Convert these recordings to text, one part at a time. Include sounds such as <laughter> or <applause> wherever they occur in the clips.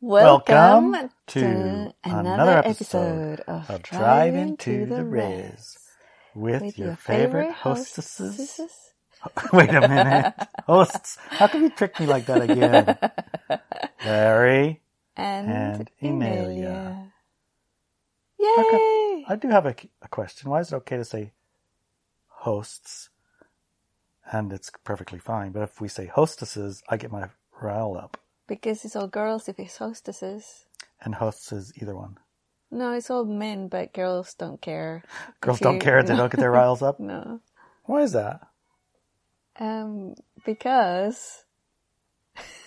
Welcome, Welcome to, to another, another episode, of, of Into Into the Res with, with your, your favorite, hostesses. <laughs> Wait a minute. Hosts. How can you trick me like that again? <laughs> Larry. And, And Emilia. Yay! I do have a, a question. Why is it okay to say hosts? And it's perfectly fine. But if we say hostesses, I get my rile up. Because it's all girls if it's hostesses. And hosts is either one. No, it's all men, but girls don't care. Girls don't you- care. They don't get their <laughs> riles up. No. Why is that? Um, because.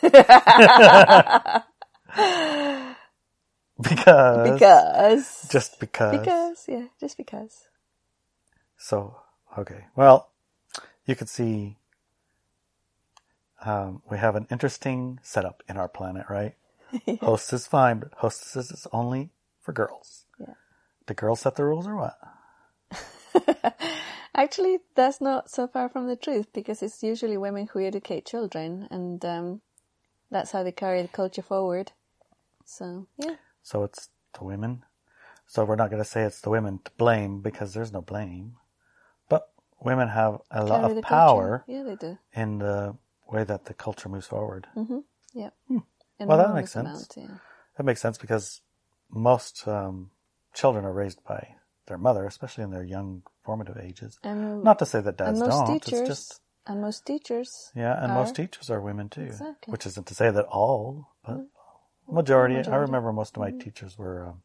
<laughs> Because. because. Just because. Because, yeah, just because. So, okay. Well, you can see um, we have an interesting setup in our planet, right? <laughs> Host is fine, but hostesses is only for girls. Yeah. The girls set the rules or what? <laughs> Actually, that's not so far from the truth because it's usually women who educate children, and um, that's how they carry the culture forward. So, yeah. So it's the women. So we're not going to say it's the women to blame because there's no blame. But women have a lot of power culture. Yeah, they do. in the way that the culture moves forward. Yeah. Well, that makes sense. amount, yeah. That makes sense because most um, children are raised by their mother, especially in their young formative ages. And, Not to say that dads most don't. teachers, It's just and most teachers, yeah, and are- most teachers are women too. Exactly. Which isn't to say that all, but majority. I majority. Mm-hmm. remember most of my teachers were um,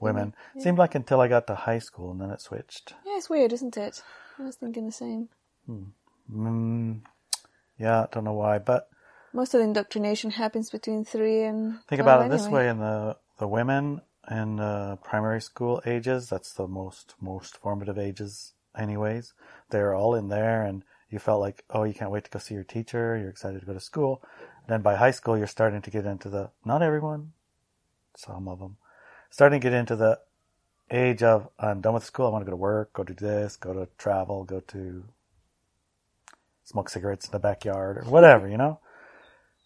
women. Seemed like until I got to high school, and then it switched. yeah, it's weird, isn't it? I was thinking the same. Mm, yeah, I don't know why, but Most of the indoctrination happens between three and. think about it this way: in the the women in uh, primary school ages, that's the most most formative ages, anyways. They're all in there, and you felt like, oh, you can't wait to go see your teacher. You're excited to go to school. Then by high school, you're starting to get into the not everyone, some of them, starting to get into the age of I'm done with school. I want to go to work, go do this, go to travel, go to smoke cigarettes in the backyard or whatever, you know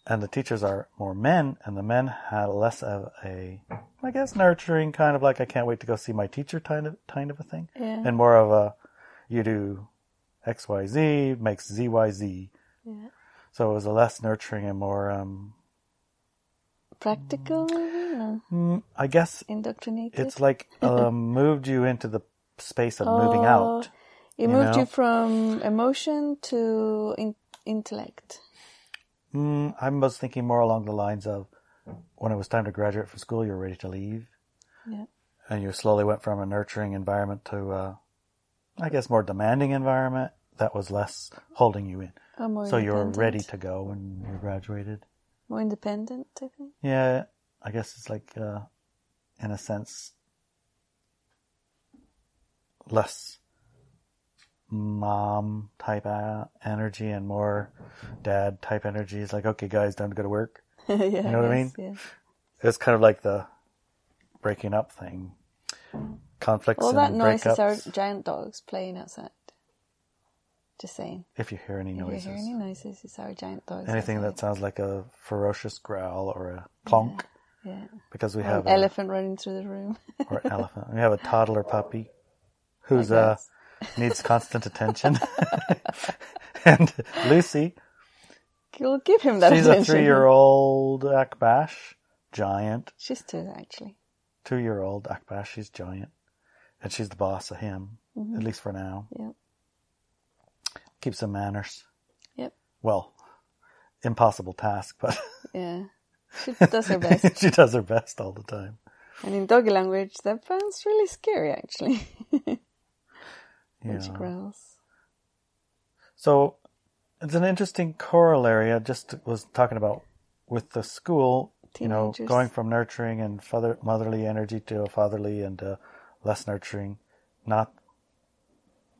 and the teachers are more men, and the men had less of a, I guess, nurturing kind of like I can't wait to go see my teacher kind of kind of a thing, Yeah. and more of a, you do X Y Z makes Z Y Z, Yeah. so it was a less nurturing and more, um, Practical? Mm, I guess Indoctrinated? it's like <laughs> um, moved you into the space of moving Oh, out. It you moved know? you from emotion to in- intellect. Mm, I was thinking more along the lines of when it was time to graduate from school, you were ready to leave. Yeah. and you slowly went from a nurturing environment to a, I guess, more demanding environment that was less holding you in. More So you were ready to go when you graduated. More independent, I think. Yeah, I guess it's like, uh, in a sense, less mom type uh, energy and more dad type energy. It's like, okay, guys, time to go to work. yeah, <laughs> You know what I mean? Yeah. It's kind of like the breaking up thing. Conflicts All that noise is our giant dogs playing outside. Just saying. If you hear any If noises. you hear any noises, it's our giant dogs. Anything outside. that sounds like a ferocious growl or a clonk, Yeah. because we Or have an a, elephant running through the room. or elephant. We have a toddler puppy <laughs> who's a guess. Needs constant attention, <laughs> and Lucy, You'll give him that she's a attention. three-year-old Akbash, giant. She's two, actually. Two-year-old Akbash, she's giant, and she's the boss of him, Mm-hmm. at least for now. Yeah. Keeps some manners. Yep. Well, impossible task, but <laughs> Yeah. She does her best. <laughs> she does her best all the time. and in doggy language, that sounds really scary, actually. When she Yeah. So it's an interesting corollary. I just was talking about with the school, you know, going from nurturing and father, motherly energy to a fatherly and uh, less nurturing. Not,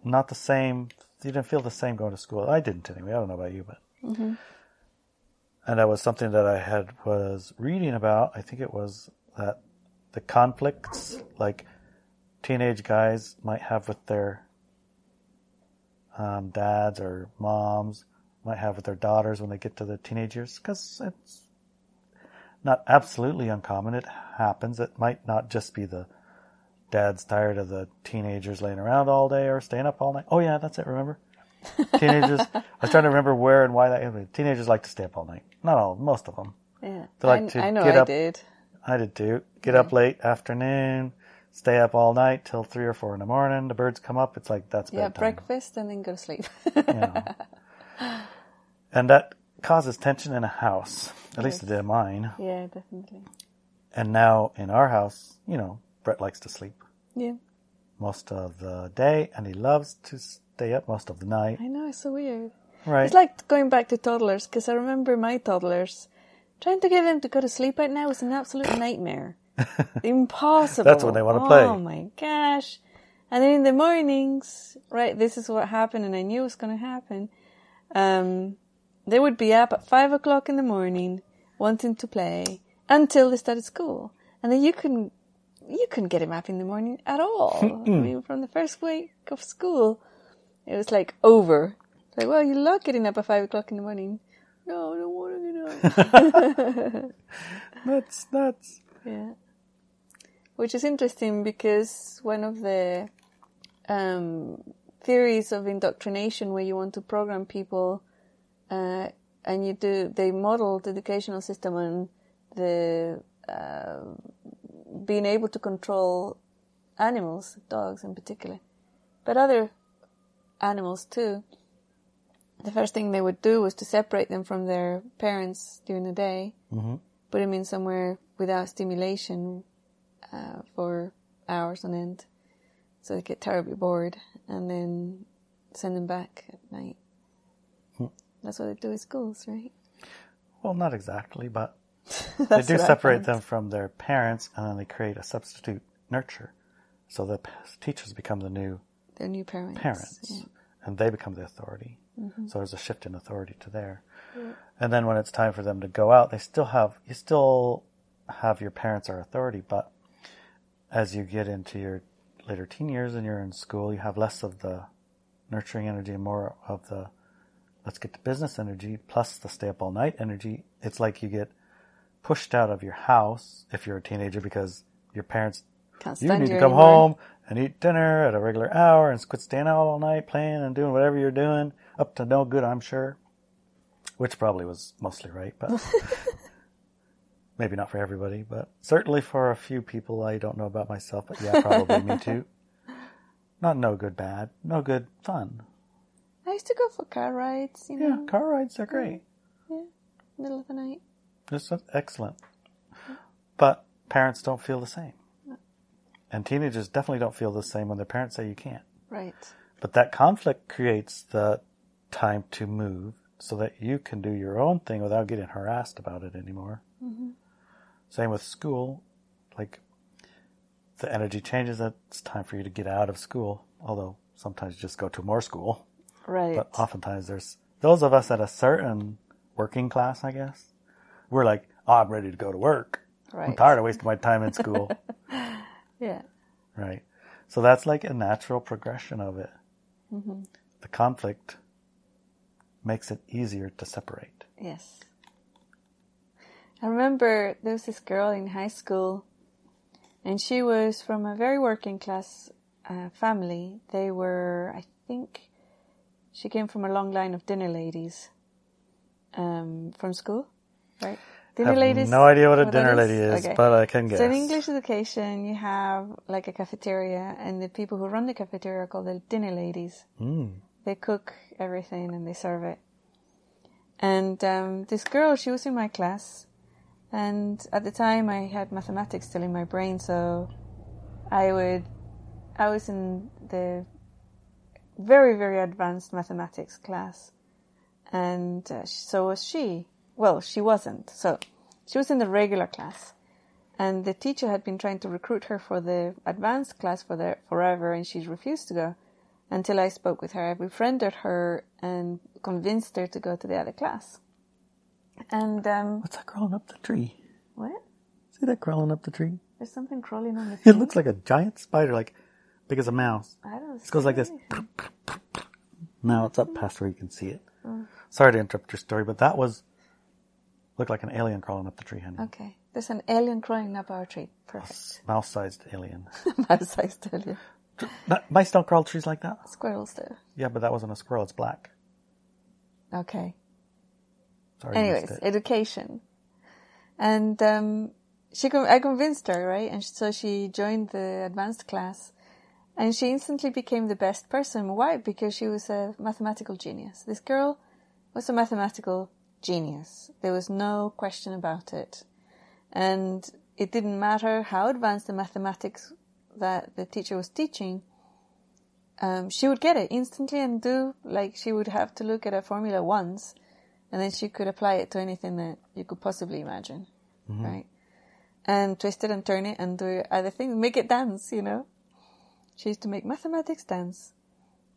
not the same. You didn't feel the same going to school. I didn't anyway. I don't know about you, but. And that was something that I had was reading about. I think it was that the conflicts like teenage guys might have with their um, dads or moms might have with their daughters when they get to the teenage years because it's not absolutely uncommon. It happens. It might not just be the dad's tired of the teenagers laying around all day or staying up all night. Oh yeah, that's it. Remember, <laughs> teenagers. I was trying to remember where and why that. Teenagers like to stay up all night. Not all, most of them. Yeah. They like I, to I know get I up- did. I did too. Get up late afternoon, stay up all night till three or four in the morning. The birds come up. It's like that's Yeah, bedtime. breakfast and then go to sleep. know. and that causes tension in a house. At least it did in mine. yeah, definitely. And now in our house, you know, Brett likes to sleep Yeah, most of the day, and he loves to stay up most of the night. I know. It's so weird. Right? It's like going back to toddlers because I remember my toddlers trying to get them to go to sleep at night was an absolute nightmare. Impossible. That's when they wanna play. Oh my gosh! And then in the mornings, right? This is what happened, and I knew it was going to happen. Um, they would be up at five o'clock in the morning, wanting to play until they started school, and then you couldn't you couldn't get him up in the morning at all. <laughs> I mean, from the first week of school, it was like over. It's like, well, you love getting up at five o'clock in the morning. No, I don't want to get up. <laughs> <laughs> That's that's yeah. Which is interesting because one of the um, theories of indoctrination where you want to program people uh, and you do, they model the educational system on the uh, being able to control animals, dogs in particular, but other animals too. The first thing they would do was to separate them from their parents during the day, put them in somewhere without stimulation uh, for hours on end, so they get terribly bored, and then send them back at night. That's what they do at schools, right? well, not exactly, but <laughs> they do separate them from their parents, and then they create a substitute nurture. So the teachers become the new They're new parents. parents, Yeah. and they become the authority. Mm-hmm. So there's a shift in authority to there. And then when it's time for them to go out, they still have you still have your parents are authority, but as you get into your later teen years and you're in school, you have less of the nurturing energy and more of the let's get to business energy plus the stay up all night energy. It's like you get pushed out of your house if you're a teenager because your parents Can't you need to come anymore. home and eat dinner at a regular hour and quit staying out all night playing and doing whatever you're doing up to no good, I'm sure. Which probably was mostly right, but <laughs> maybe not for everybody, but certainly for a few people I don't know about myself, but yeah, probably me <laughs> too. Not no good bad, no good fun. I used to go for car rides, you Yeah, know, car rides are great. Yeah, middle of the night. This is excellent. But parents don't feel the same. And teenagers definitely don't feel the same when their parents say you can't. Right. But that conflict creates the time to move so that you can do your own thing without getting harassed about it anymore. Mm-hmm. Same with school. Like, the energy changes, it's time for you to get out of school. Although sometimes you just go to more school. Right. But oftentimes there's those of us at a certain working class, I guess. We're like, oh, I'm ready to go to work. Right. I'm tired of wasting my time in school. <laughs> yeah. Right. So that's like a natural progression of it. Mm-hmm. The conflict makes it easier to separate. Yes. I remember there was this girl in high school, and she was from a very working class uh, family. They were, I think, she came from a long line of dinner ladies um, from school, right? I Dinner have ladies. no idea what a that dinner lady is, Okay. but I can guess. So in English education, you have like a cafeteria, and the people who run the cafeteria are called the dinner ladies. Mm. They cook everything and they serve it. And um, this girl, she was in my class, and at the time I had mathematics still in my brain, so I would, I was in the very very advanced mathematics class, and uh, so was she. Well, she wasn't. So she was in the regular class, and the teacher had been trying to recruit her for the advanced class for the forever, and she refused to go until I spoke with her. I befriended her and convinced her to go to the other class. And um, What's that crawling up the tree? what? See that crawling up the tree? There's something crawling on the tree. It looks like a giant spider, like big as a mouse. I don't. See it goes like this. Now it's up past where you can see it. Sorry to interrupt your story, but that was Looked like an alien crawling up the tree, honey. Okay. There's an alien crawling up our tree. Perfect. Mouse-sized alien. <laughs> Mouse-sized alien. Mice don't crawl trees like that. Squirrels do. Yeah, but that wasn't a squirrel. It's black. Okay. Sorry, Anyways, education. And um, she, I convinced her, right? And so she joined the advanced class, and she instantly became the best person. Why? Because she was a mathematical genius. This girl was a mathematical genius. There was no question about it, and it didn't matter how advanced the mathematics that the teacher was teaching. Um, she would get it instantly and do like she would have to look at a formula once and then she could apply it to anything that you could possibly imagine, right? And twist it and turn it and do other things, make it dance, you know. She used to make mathematics dance,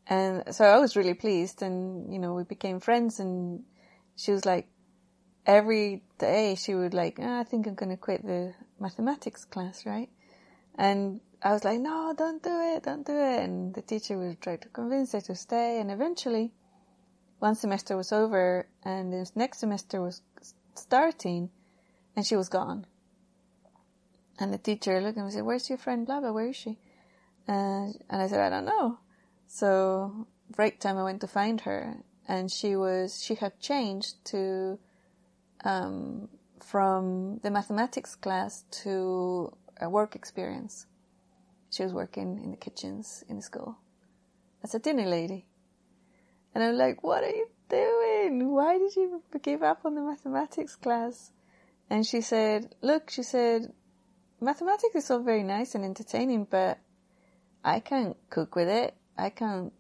and so I was really pleased, and you know we became friends, and she was like, every day she would like, "Ah, I think I'm gonna quit the mathematics class, right? And I was like, no, don't do it, don't do it, and the teacher would try to convince her to stay, and eventually one semester was over and the next semester was starting and she was gone. And the teacher looked at me and said, Where's your friend Blah? Where is she? Uh, and I said, I don't know. So break time I went to find her and she was she had changed to um, from the mathematics class to a work experience. She was working in the kitchens in the school as a dinner lady. And I'm like, what are you doing? Why did you give up on the mathematics class? And she said, look, she said, mathematics is all very nice and entertaining, but I can't cook with it. I can't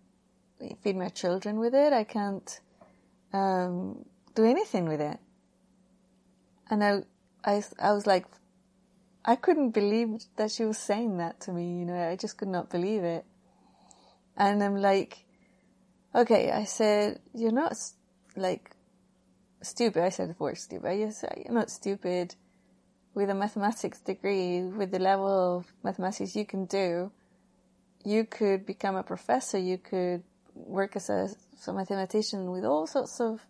feed my children with it. I can't um, do anything with it. And I, I, I was like, I couldn't believe that she was saying that to me. You know, I just could not believe it. And I'm like, okay, I said, you're not like stupid. I said the word stupid. You're not stupid. With a mathematics degree, with the level of mathematics you can do, you could become a professor. You could work as a, as a mathematician with all sorts of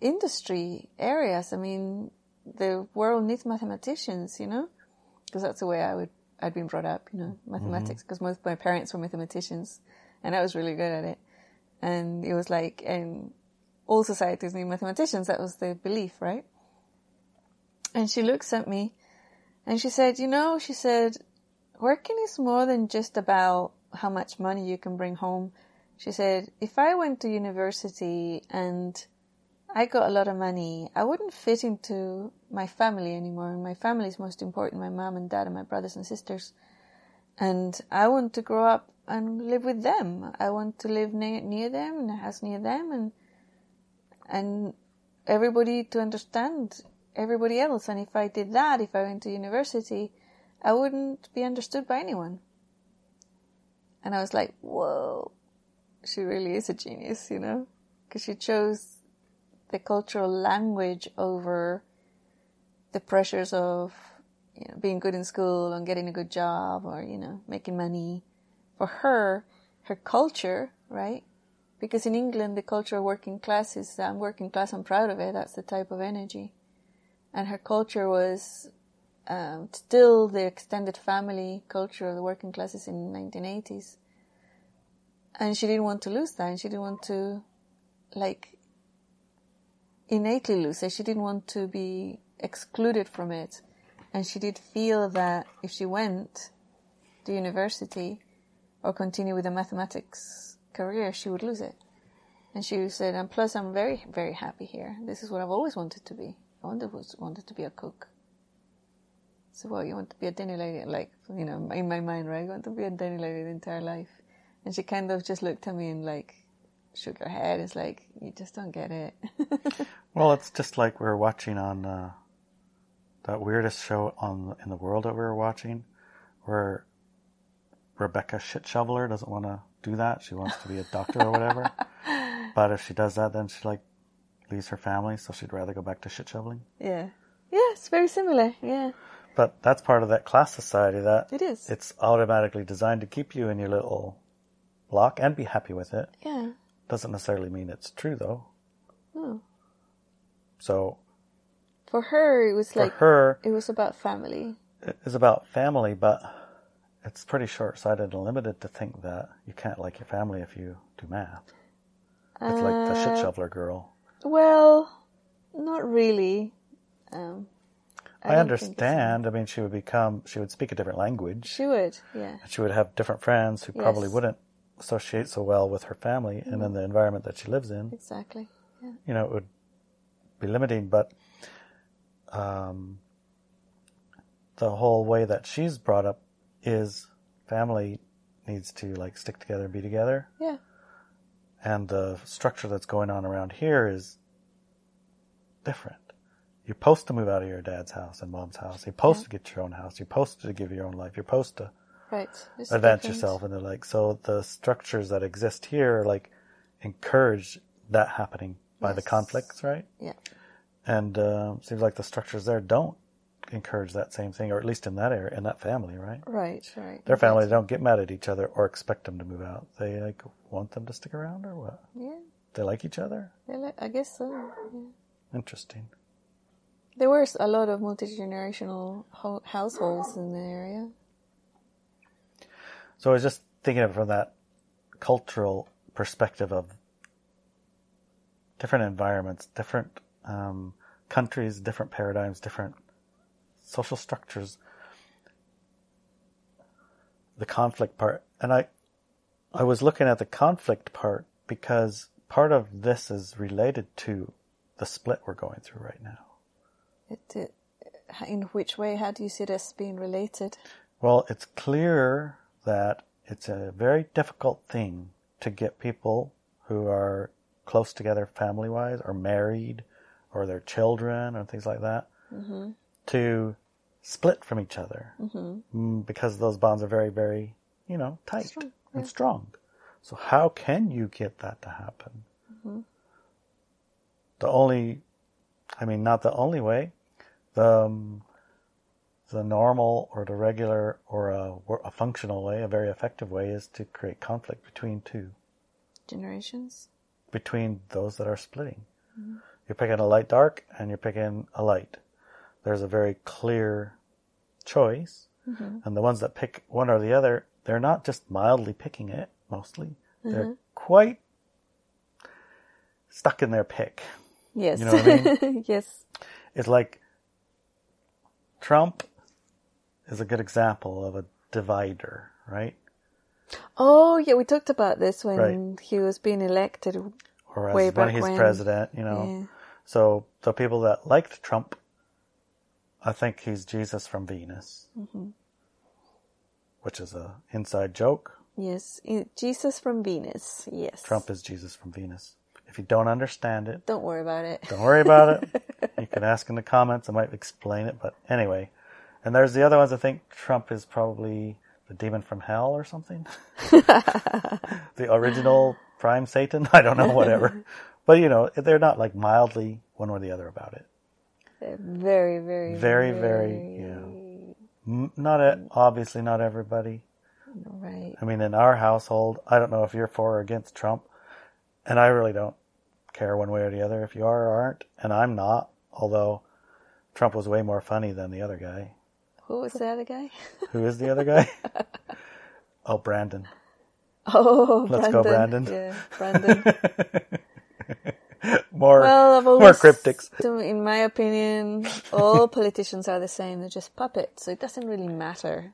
industry areas. I mean, the world needs mathematicians, you know, because that's the way I would I'd been brought up, you know, mm-hmm. mathematics. Because most of my parents were mathematicians, and I was really good at it. And it was like, and all societies need mathematicians. That was the belief, right? And she looks at me, and she said, "You know," she said, "working is more than just about how much money you can bring home." She said, "If I went to university and I got a lot of money, I wouldn't fit into my family anymore. And my family is most important my mom and dad and my brothers and sisters. And I want to grow up and live with them. I want to live near, near them in a house near them and, and everybody to understand everybody else. And if I did that, if I went to university, I wouldn't be understood by anyone. And I was like, whoa, she really is a genius, you know? Because she chose the cultural language over the pressures of you know, being good in school and getting a good job or, you know, making money. For her, her culture, right? Because in England, the culture of working class is, I'm working class, I'm proud of it. That's the type of energy. And her culture was um, still the extended family culture of the working classes in the 1980s. And she didn't want to lose that. And she didn't want to, like, innately lose it. She didn't want to be excluded from it. And she did feel that if she went to university or continue with a mathematics career, she would lose it. And she said, and plus I'm very, very happy here. This is what I've always wanted to be. I wanted, wanted to be a cook. So, well, you want to be a dinner lady, like, you know, in my mind, right? You want to be a dinner lady the entire life. And she kind of just looked at me and like shook her head. It's like, you just don't get it. <laughs> Well, it's just like we were watching on uh, that weirdest show on in the world that we were watching, where Rebecca Shit Shoveler doesn't want to do that. She wants to be a doctor or whatever. <laughs> But if she does that, then she like leaves her family, so she'd rather go back to shit shoveling. yeah. Yeah, it's very similar. Yeah, But that's part of that class society that it is. it's automatically designed to keep you in your little block and be happy with it. yeah. Doesn't necessarily mean it's true though. Oh. So For her, it was For like her, it was about family. it is about family, but it's pretty short-sighted and limited to think that you can't like your family if you do math. It's like the shit Uh, shoveler girl. Well, not really. Um, I, think understand. I mean, she would become, she would speak a different language. She would, yeah. and she would have different friends who probably wouldn't associate so well with her family and in the environment that she lives in. Exactly. Yeah. You know, it would be limiting, but um, the whole way that she's brought up is family needs to like stick together and be together. Yeah. And the structure that's going on around here is different. You're supposed to move out of your dad's house and mom's house. You're supposed to get your own house. You're supposed to give your own life. You're supposed to Right. It's advance different. yourself and they're like so the structures that exist here like encourage that happening by the conflicts right Yeah. and uh, seems like the structures there don't encourage that same thing or at least in that area in that family right Right, right. their family don't get mad at each other or expect them to move out they like want them to stick around or what Yeah. they like each other They li- I guess so. Yeah. interesting There were a lot of multi-generational ho- households in the area. so i was just thinking of it from that cultural perspective of different environments different um, countries different paradigms different social structures the conflict part and i i was looking at the conflict part because part of this is related to the split we're going through right now It, it, in which way? How do you see this being related? well it's clear that it's a very difficult thing to get people who are close together family wise or married or their children or things like that mm-hmm. To split from each other mm because those bonds are very, very, you know, tight Strong, and strong. So how can you get that to happen? The only, I mean, not the only way, the um, the normal or the regular or a, a functional way, a very effective way, is to create conflict between two, Generations? between those that are splitting. You're picking a light dark, and you're picking a light. There's a very clear choice, mm-hmm. and the ones that pick one or the other, they're not just mildly picking it. Mostly, they're mm-hmm. quite stuck in their pick. Yes. You know what I <laughs> yes. It's like Trump is a good example of a divider, right? Oh, yeah, we talked about this when Right. he was being elected. Or as Way when he's when. president, you know. Yeah. So the people that liked Trump, I think he's Jesus from Venus, Mm-hmm. which is a inside joke. Yes. Jesus from Venus. Yes. Trump is Jesus from Venus. If you don't understand it, Don't worry about it. don't worry about it. <laughs> you can ask in the comments. I might explain it, but anyway. And there's the other ones. I think Trump is probably the demon from hell or something. <laughs> the original prime Satan. <laughs> I don't know, whatever. but you know, they're not like mildly one or the other about it. Very, very, Very, very, yeah. Not a, obviously not everybody. Right. I mean, in our household, I don't know if you're for or against Trump, and I really don't care one way or the other if you are or aren't, and I'm not. Although Trump was way more funny than the other guy. Who was the other guy? Who is the other guy? <laughs> oh, Brandon. Oh, Let's go, Brandon. Yeah, Brandon. <laughs> More, Well, I've more always, cryptics. <laughs> in my opinion, all <laughs> politicians are the same. They're just puppets, so it doesn't really matter.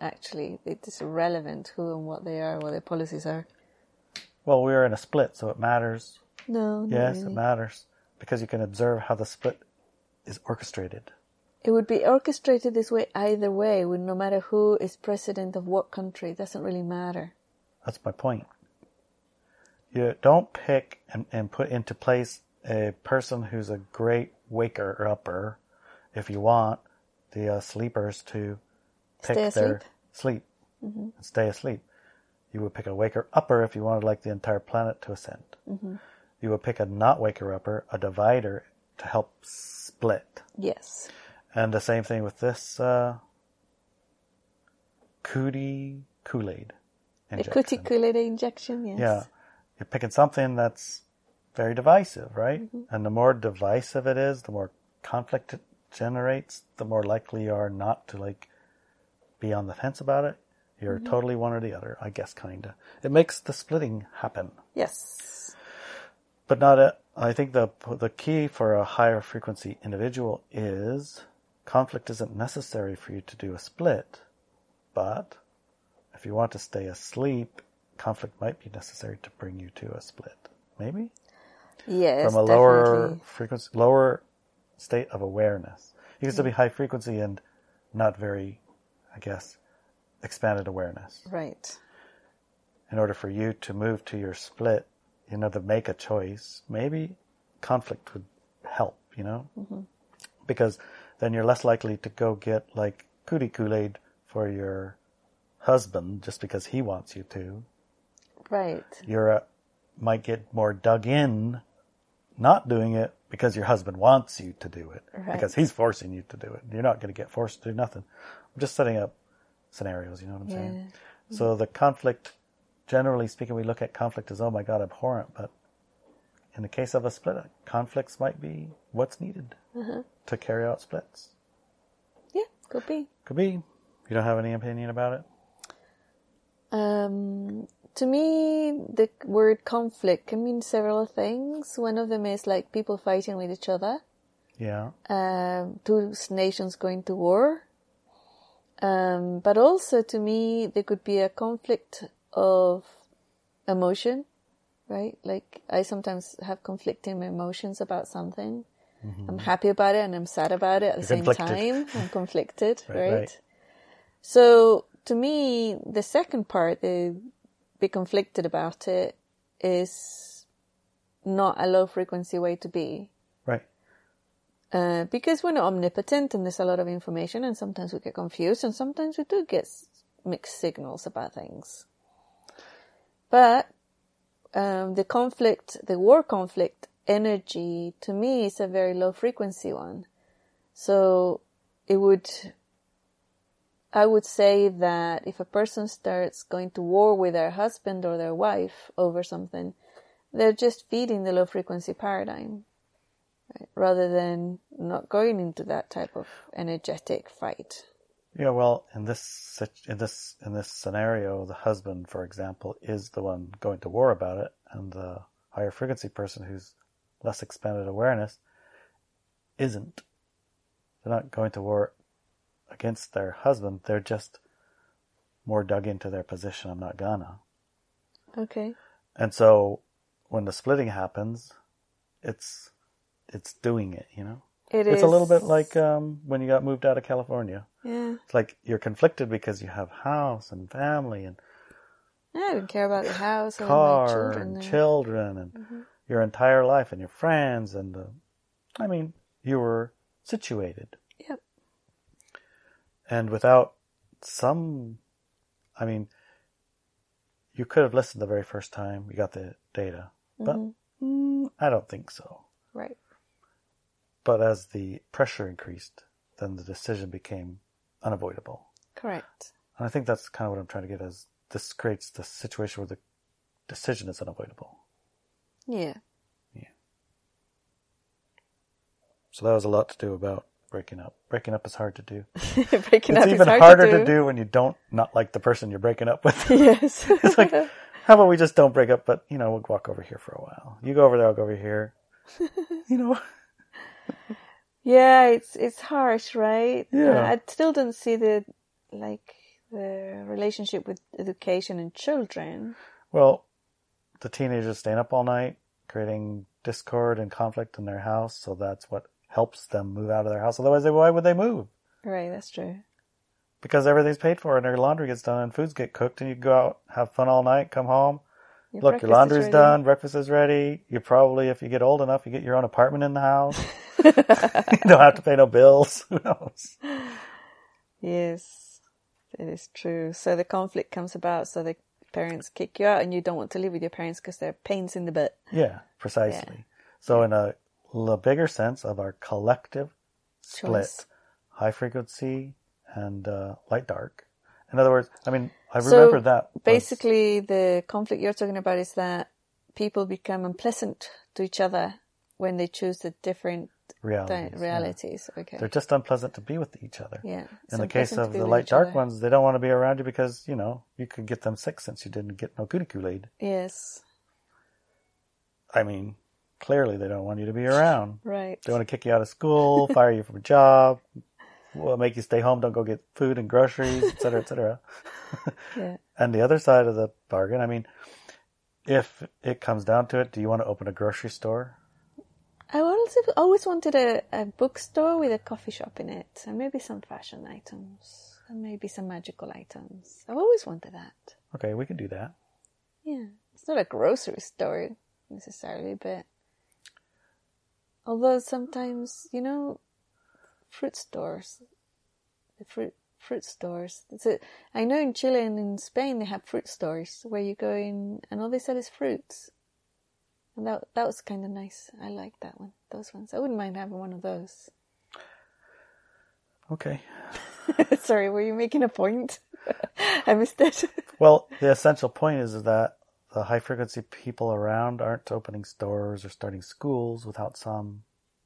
Actually, it is irrelevant who and what they are, what their policies are. Well, we are in a split, so it matters. No, Yes, really. it matters because you can observe how the split is orchestrated. It would be orchestrated this way either way, with no matter who is president of what country. It doesn't really matter. That's my point. You don't pick and, and put into place a person who's a great waker upper if you want the uh, sleepers to pick Stay their asleep? sleep and stay asleep. You would pick a waker upper if you wanted like the entire planet to ascend. You would pick a not waker upper, a divider to help split. Yes. And the same thing with this uh, cootie Kool-Aid A injection. cuticulate injection, yes. Yeah. You're picking something that's very divisive, right? Mm-hmm. And the more divisive it is, the more conflict it generates, the more likely you are not to like be on the fence about it. You're totally one or the other, I guess, kinda. It makes the splitting happen, Yes. but not a. I think the the key for a higher frequency individual is conflict isn't necessary for you to do a split, but if you want to stay asleep, conflict might be necessary to bring you to a split. Maybe Yes. from a lower definitely. frequency, lower state of awareness. You can still be high frequency and not very, I guess, expanded awareness. Right. In order for you to move to your split, you know, to make a choice, maybe conflict would help, you know? Because then you're less likely to go get like cootie Kool-Aid for your husband just because he wants you to. Right. You're uh, might get more dug in not doing it because your husband wants you to do it Right. because he's forcing you to do it. You're not going to get forced to do nothing. I'm just setting up scenarios, you know what I'm saying? So the conflict, generally speaking, we look at conflict as, oh my God, abhorrent. But in the case of a split, conflicts might be what's needed uh-huh. to carry out splits. Yeah. Could be. Could be. You don't have any opinion about it? Um, to me, the word conflict can mean several things. One of them is like people fighting with each other, Yeah. um, two nations going to war. Um, but also to me, there could be a conflict of emotion, right? Like I sometimes have conflicting emotions about something. I'm happy about it and I'm sad about it at the same conflicted. time. I'm <laughs> conflicted, Right, right? right. So to me, the second part, the be conflicted about it, is not a low frequency way to be. Right. Uh, because we're not omnipotent and there's a lot of information and sometimes we get confused and sometimes we do get mixed signals about things. But um, the conflict, the war conflict energy to me is a very low frequency one. So it would, I would say that if a person starts going to war with their husband or their wife over something, they're just feeding the low frequency paradigm right? rather than not going into that type of energetic fight. Yeah, well, in this in this in this scenario, the husband, for example, is the one going to war about it, and the higher frequency person who's less expanded awareness isn't. They're not going to war against their husband. They're just more dug into their position. I'm not gonna. Okay. And so, when the splitting happens, it's it's doing it. You know, It it's a little bit like um, when you got moved out of California. yeah. It's like you're conflicted because you have house and family and I don't care about the house my car children. and there. children and your entire life and your friends and uh, I mean you were situated Yep. And without some I mean you could have listened the very first time you got the data but mm, I don't think so Right. but as the pressure increased then the decision became unavoidable Correct. And I think that's kind of what I'm trying to get as this creates the situation where the decision is unavoidable. Yeah. Yeah. So that was a lot to do about breaking up. Breaking up is hard to do. <laughs> Breaking up it's is even hard harder to to do. do when you don't not like the person you're breaking up with. <laughs> Yes. <laughs> it's like, how about we just don't break up, but you know, we'll walk over here for a while. You go over there, I'll go over here. you know, yeah, it's it's harsh, right? Yeah. Uh, I still don't see the like the relationship with education and children. well, the teenagers staying up all night, creating discord and conflict in their house. So that's what helps them move out of their house. Otherwise, they, why would they move? Right, that's true. because everything's paid for and their laundry gets done and foods get cooked and you go out have fun all night come home Your look your laundry's done breakfast is ready you probably if you get old enough you get your own apartment in the house <laughs> <laughs> you don't have to pay no bills <laughs> who knows Yes, it is true. So the conflict comes about, so the parents kick you out, and you don't want to live with your parents because they're pains in the butt. yeah precisely so in a, l- bigger sense of our collective split Choice. high frequency and uh, light dark in other words i mean i So, remember that was- Basically, the conflict you're talking about is that people become unpleasant to each other when they choose the different realities. yeah. realities. Okay. They're just unpleasant to be with each other. yeah. In the case of the light dark other. ones, they don't want to be around you because, you know, you could get them sick since you didn't get no goody. Yes. I mean, clearly they don't want you to be around. <laughs> Right. They want to kick you out of school, <laughs> fire you from a job, well, make you stay home, don't go get food and groceries, et cetera, et cetera. <laughs> Yeah. And the other side of the bargain, I mean, if it comes down to it, do you want to open a grocery store? I also always wanted a, a bookstore with a coffee shop in it, and maybe some fashion items, and maybe some magical items. I've always wanted that. Okay, we can do that. Yeah, it's not a grocery store necessarily, but although sometimes you know, fruit stores, the fruit fruit stores. A, I know in Chile and in Spain they have fruit stores where you go in and all they sell is fruits. And that that was kind of nice. I like that one. Those ones. I wouldn't mind having one of those. Okay. <laughs> Sorry, were you making a point? <laughs> I missed it. Well, the essential point is that the high frequency people around aren't opening stores or starting schools without some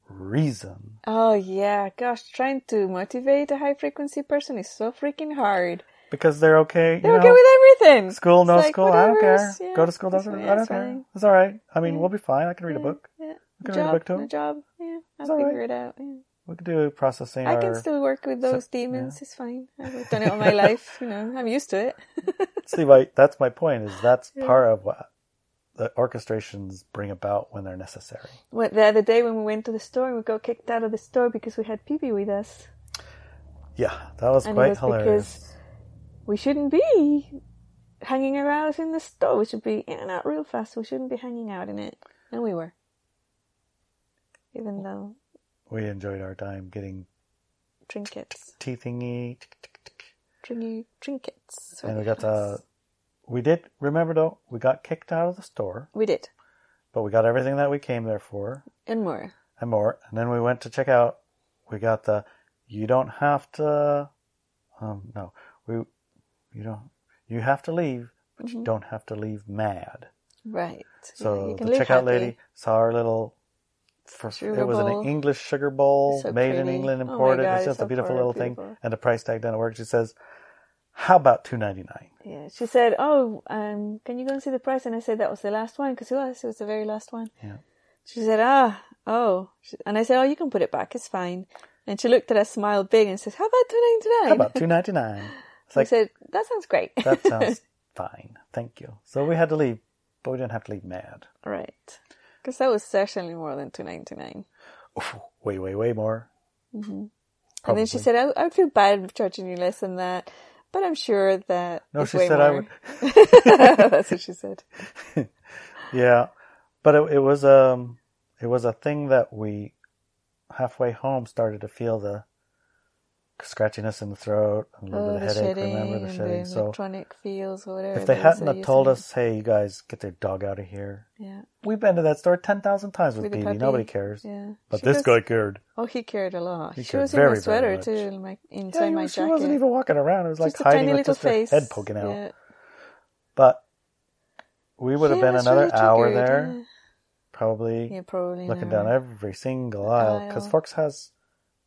reason. oh yeah, gosh, trying to motivate a high frequency person is so freaking hard. Because they're okay. They're know, okay with everything. school, no like, school, I don't care. yeah, Go to school, doesn't I don't that's care. fine. It's all right. I mean, Yeah. we'll be fine. I can read a book. Yeah. I can job, read a book too. A job. Yeah. I'll It's figure right. it out. Yeah. We could do processing I can still work with those demons. It's fine. I've done it all my <laughs> life. You know, I'm used to it. <laughs> See, I, that's my point. Is that's part of what the orchestrations bring about when they're necessary. What the other day when we went to the store and we got kicked out of the store because we had Pee with us. Yeah, that was And it quite was hilarious. because we shouldn't be hanging around in the store. We should be in and out real fast. We shouldn't be hanging out in it. And we were. Even though We enjoyed our time getting trinkets. tea thingy. Tringy trinkets. And we got the. We did remember though. We got kicked out of the store, We did. but we got everything that we came there for And more. and more. And then we went to check out. We got the. You don't have to. Um, no, we. You don't. You have to leave, but you don't have to leave mad. Right. So Mm-hmm. Yeah, you can the checkout happy. lady saw our little. For, it was bowl. an English sugar bowl So made in pretty. England, Oh imported. God, it's just it's a beautiful little beautiful. thing, and the price tag doesn't work. She says, "How about two ninety nine? Yeah, she said, "Oh, um, can you go and see the price?" And I said that was the last one because it was. It was the very last one. Yeah. She said, "Ah, oh," and I said, "Oh, you can put it back. It's fine." And she looked at us, smiled big, and says, "How about two ninety nine? How about <laughs> two ninety nine? It's I said, "That sounds great." that sounds <laughs> fine. Thank you. So we had to leave, but we didn't have to leave mad. right, because that was certainly more than two ninety nine. Way, way, way more. And then she said, I, "I would feel bad charging you less than that." But I'm sure that No, she said I would. <laughs> <laughs> That's what she said. <laughs> Yeah, but it, it was um, it was a thing that we halfway home started to feel the scratchiness in the throat, and a little Oh, bit the of headache. Remember the shedding? the So electronic feels or whatever. if they hadn't have told us, "Hey, you guys, get their dog out of here," yeah, we've been to that store ten thousand times with, With the Nobody cares. yeah. But She this was- guy cared. Oh, he cared a lot. He she cared was in very, a sweater too, like Yeah, inside he my was- she jacket. wasn't even walking around. It was like Just a hiding with just her head poking out. Yeah. But we would have been another really hour triggered, there, Yeah, probably yeah probably. looking down every single aisle because. Forks has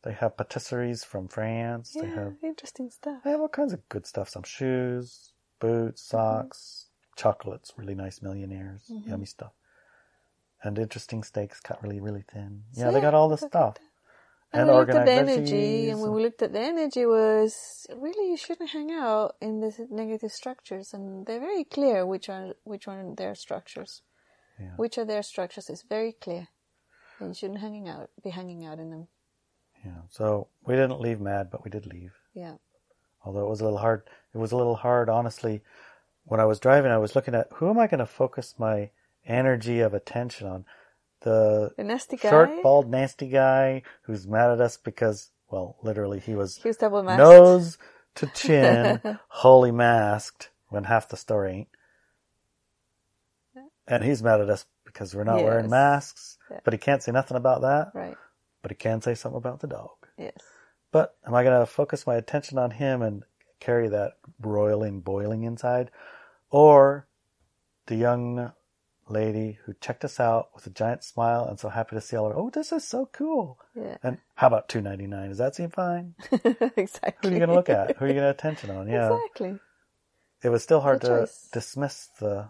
they have patisseries from France. Yeah, They have interesting stuff. they have all kinds of good stuff. Some shoes, boots, Mm-hmm. socks, chocolates, really nice millionaires, Mm-hmm. yummy stuff, and interesting steaks cut really really thin. So, Yeah, they got all the stuff. And, And we looked at the energy, and when we looked at the energy, was really you shouldn't hang out in the negative structures, and they're very clear which are which are their structures. Yeah. Which are their structures is very clear, and you shouldn't hanging out be hanging out in them. Yeah. So we didn't leave mad, but we did leave. Yeah, although it was a little hard. It was a little hard, honestly. When I was driving, I was looking at who am I going to focus my energy of attention on? The the nasty guy. short, bald, nasty guy who's mad at us because, well, literally he was He was double masked. nose to <laughs> chin, wholly masked when half the story ain't. And he's mad at us because we're not wearing masks, Yeah. but he can't say nothing about that, Right. But he can say something about the dog. Yes. But am I going to focus my attention on him and carry that roiling, boiling inside? Or the young lady who checked us out with a giant smile and so happy to see all of Oh, this is so cool. Yeah. And how about two ninety nine? Does that seem fine? <laughs> exactly. Who are you going to look at? Who are you going to attention on? <laughs> Yeah. Exactly. It was still hard Good to choice. dismiss the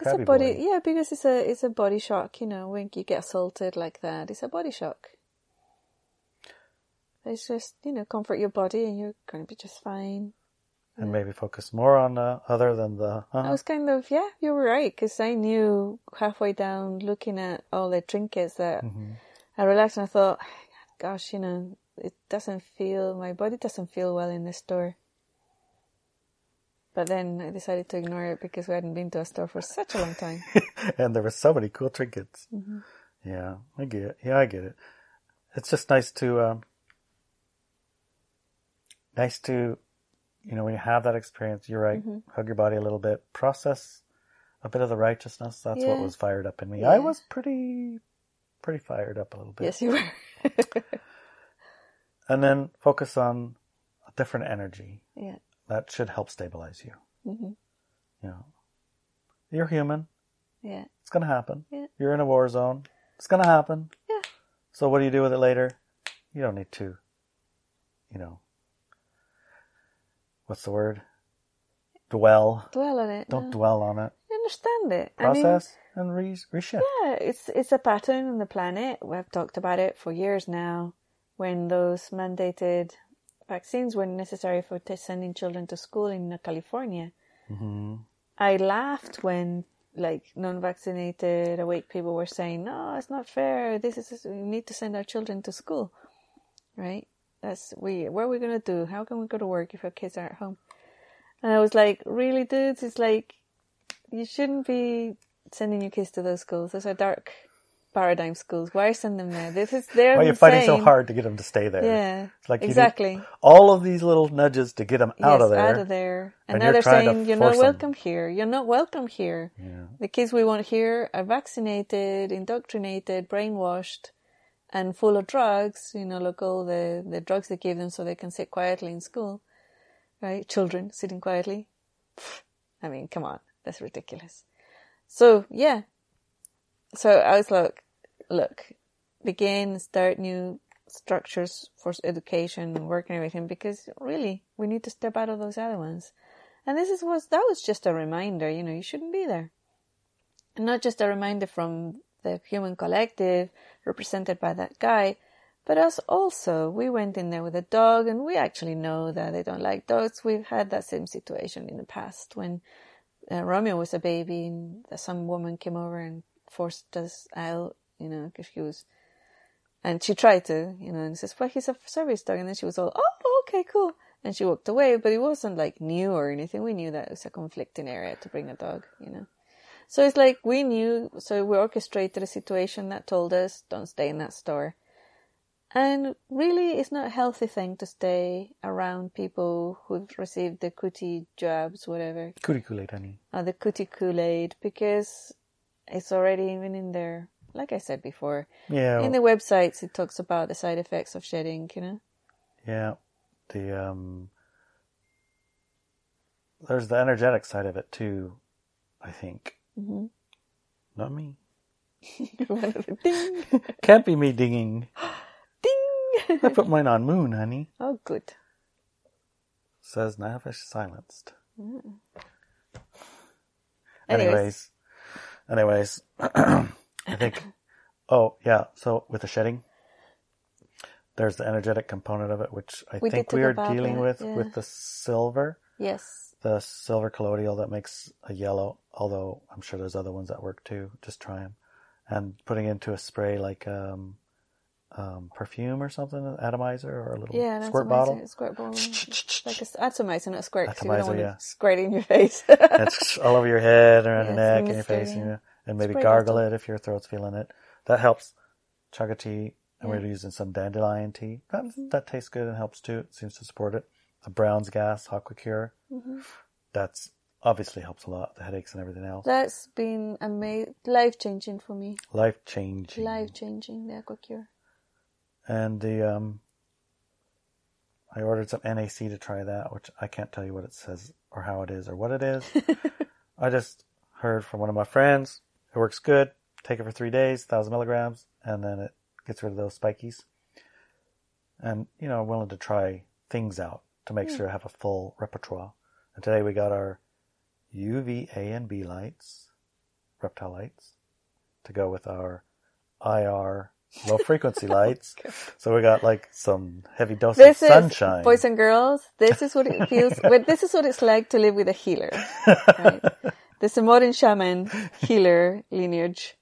It's a body, boy. yeah, because it's a it's a body shock. You know, when you get assaulted like that, it's a body shock. It's just you know, comfort your body, and you're going to be just fine. and maybe focus more on the other than the. I Uh, was kind of yeah, you were right because I knew halfway down looking at all the trinkets that mhm. I relaxed and I thought, gosh, you know, it doesn't feel my body doesn't feel well in the store. But then I decided to ignore it because we hadn't been to a store for such a long time. <laughs> and there were so many cool trinkets. Mm-hmm. Yeah, I get it. Yeah, I get it. It's just nice to, um, nice to, you know, when you have that experience, you're right, Mm-hmm. hug your body a little bit, process a bit of the righteousness. That's what was fired up in me. Yeah. I was pretty, pretty fired up a little bit. yes, you were. <laughs> And then focus on a different energy yeah. That should help stabilize you. hmm You know, you're human. Yeah. It's gonna happen. Yeah. You're in a war zone. It's gonna happen. Yeah. So what do you do with it later? You don't need to, you know, what's the word? Dwell. Dwell on it. Don't no. dwell on it. I understand it. I mean, Process and re- reshift. Yeah, it's it's a pattern on the planet. We've talked about it for years now. When those mandated vaccines were necessary for sending children to school in California, hmm I laughed when like non-vaccinated awake people were saying, "No, it's not fair. This is we need to send our children to school." Right? That's we. What are we gonna do? How can we go to work if our kids are at home? And I was like, "Really, dudes? It's like you shouldn't be sending your kids to those schools. Those are dark paradigm schools. Why send them there? This is they're Why are you fighting so hard to get them to stay there? Yeah, It's like exactly. all of these little nudges to get them out yes, of there. out of there. And, and now they're saying you're not force 'em." welcome here. You're not welcome here. Yeah. The kids we want here are vaccinated, indoctrinated, brainwashed, and full of drugs. You know, like all the the drugs they give them so they can sit quietly in school, right? Children sitting quietly. I mean, come on, that's ridiculous. So yeah, so I was like, look, begin, start new structures for education and work and everything because really we need to step out of those other ones. And this is was that was just a reminder, you know, you shouldn't be there. And not just a reminder from the human collective represented by that guy, but us also. We went in there with a dog and we actually know that they don't like dogs. We've had that same situation in the past when uh, Romeo was a baby and some woman came over and forced us out, you know, because she was, and she tried to, you know, and says, well, he's a service dog. And then she was all, oh, okay, cool. And she walked away, but it wasn't like new or anything. We knew that it was a conflicting area to bring a dog, you know. So it's like we knew, so we orchestrated a situation that told us, don't stay in that store. And really, it's not a healthy thing to stay around people who've received the cootie jabs, whatever, Cootie Kool-Aid, honey. Uh, or the cootie Kool-Aid, because it's already even in there. Like I said before, Yeah. in the websites, it talks about the side effects of shedding, you know? Yeah, the um, there's the energetic side of it too. I think. hmm Not me. One of the ding, <laughs> Can't be me dinging. <gasps> ding. I put mine on moon, honey. oh, good. Says Navish silenced. Anyways. Anyways, anyways, <clears throat> I think. Oh yeah, so with the shedding, there's the energetic component of it, which I We think we are dealing that, with yeah. with the silver. Yes. the silver colloidal that makes a yellow, although I'm sure there's other ones that work too. Just try them. And putting into a spray like um, um, perfume or something, an atomizer or a little Yeah, that's squirt bottle. Squirt bottle. It's like a atomizer, not a squirt. you Atomizer, want yeah. squirt in your face. <laughs> That's all over your head, around Yeah, your neck, and your face, and, yeah. and maybe Spray gargle it if your throat's feeling it. That helps. Chug a tea, and Yeah. we're using some dandelion tea. That, that tastes good and helps too. It seems to support it. The Brown's gas, Aquacure. Mm-hmm. That's obviously helps a lot. The headaches and everything else. That's been ama- life changing for me. Life changing. Life changing, the Aquacure. And the um I ordered some NAC to try that, which I can't tell you what it says or how it is or what it is. <laughs> I just heard from one of my friends It works good. Take it for three days, thousand milligrams, and then it gets rid of those spikies. And you know, I'm willing to try things out to make sure I have a full repertoire. And today we got our UV A and B lights, reptile lights, to go with our IR low frequency <laughs> lights. So we got like some heavy dose This of sunshine. is boys and girls. This is what it <laughs> feels. well, this is what it's like to live with a healer. Right? The Samoan shaman healer lineage.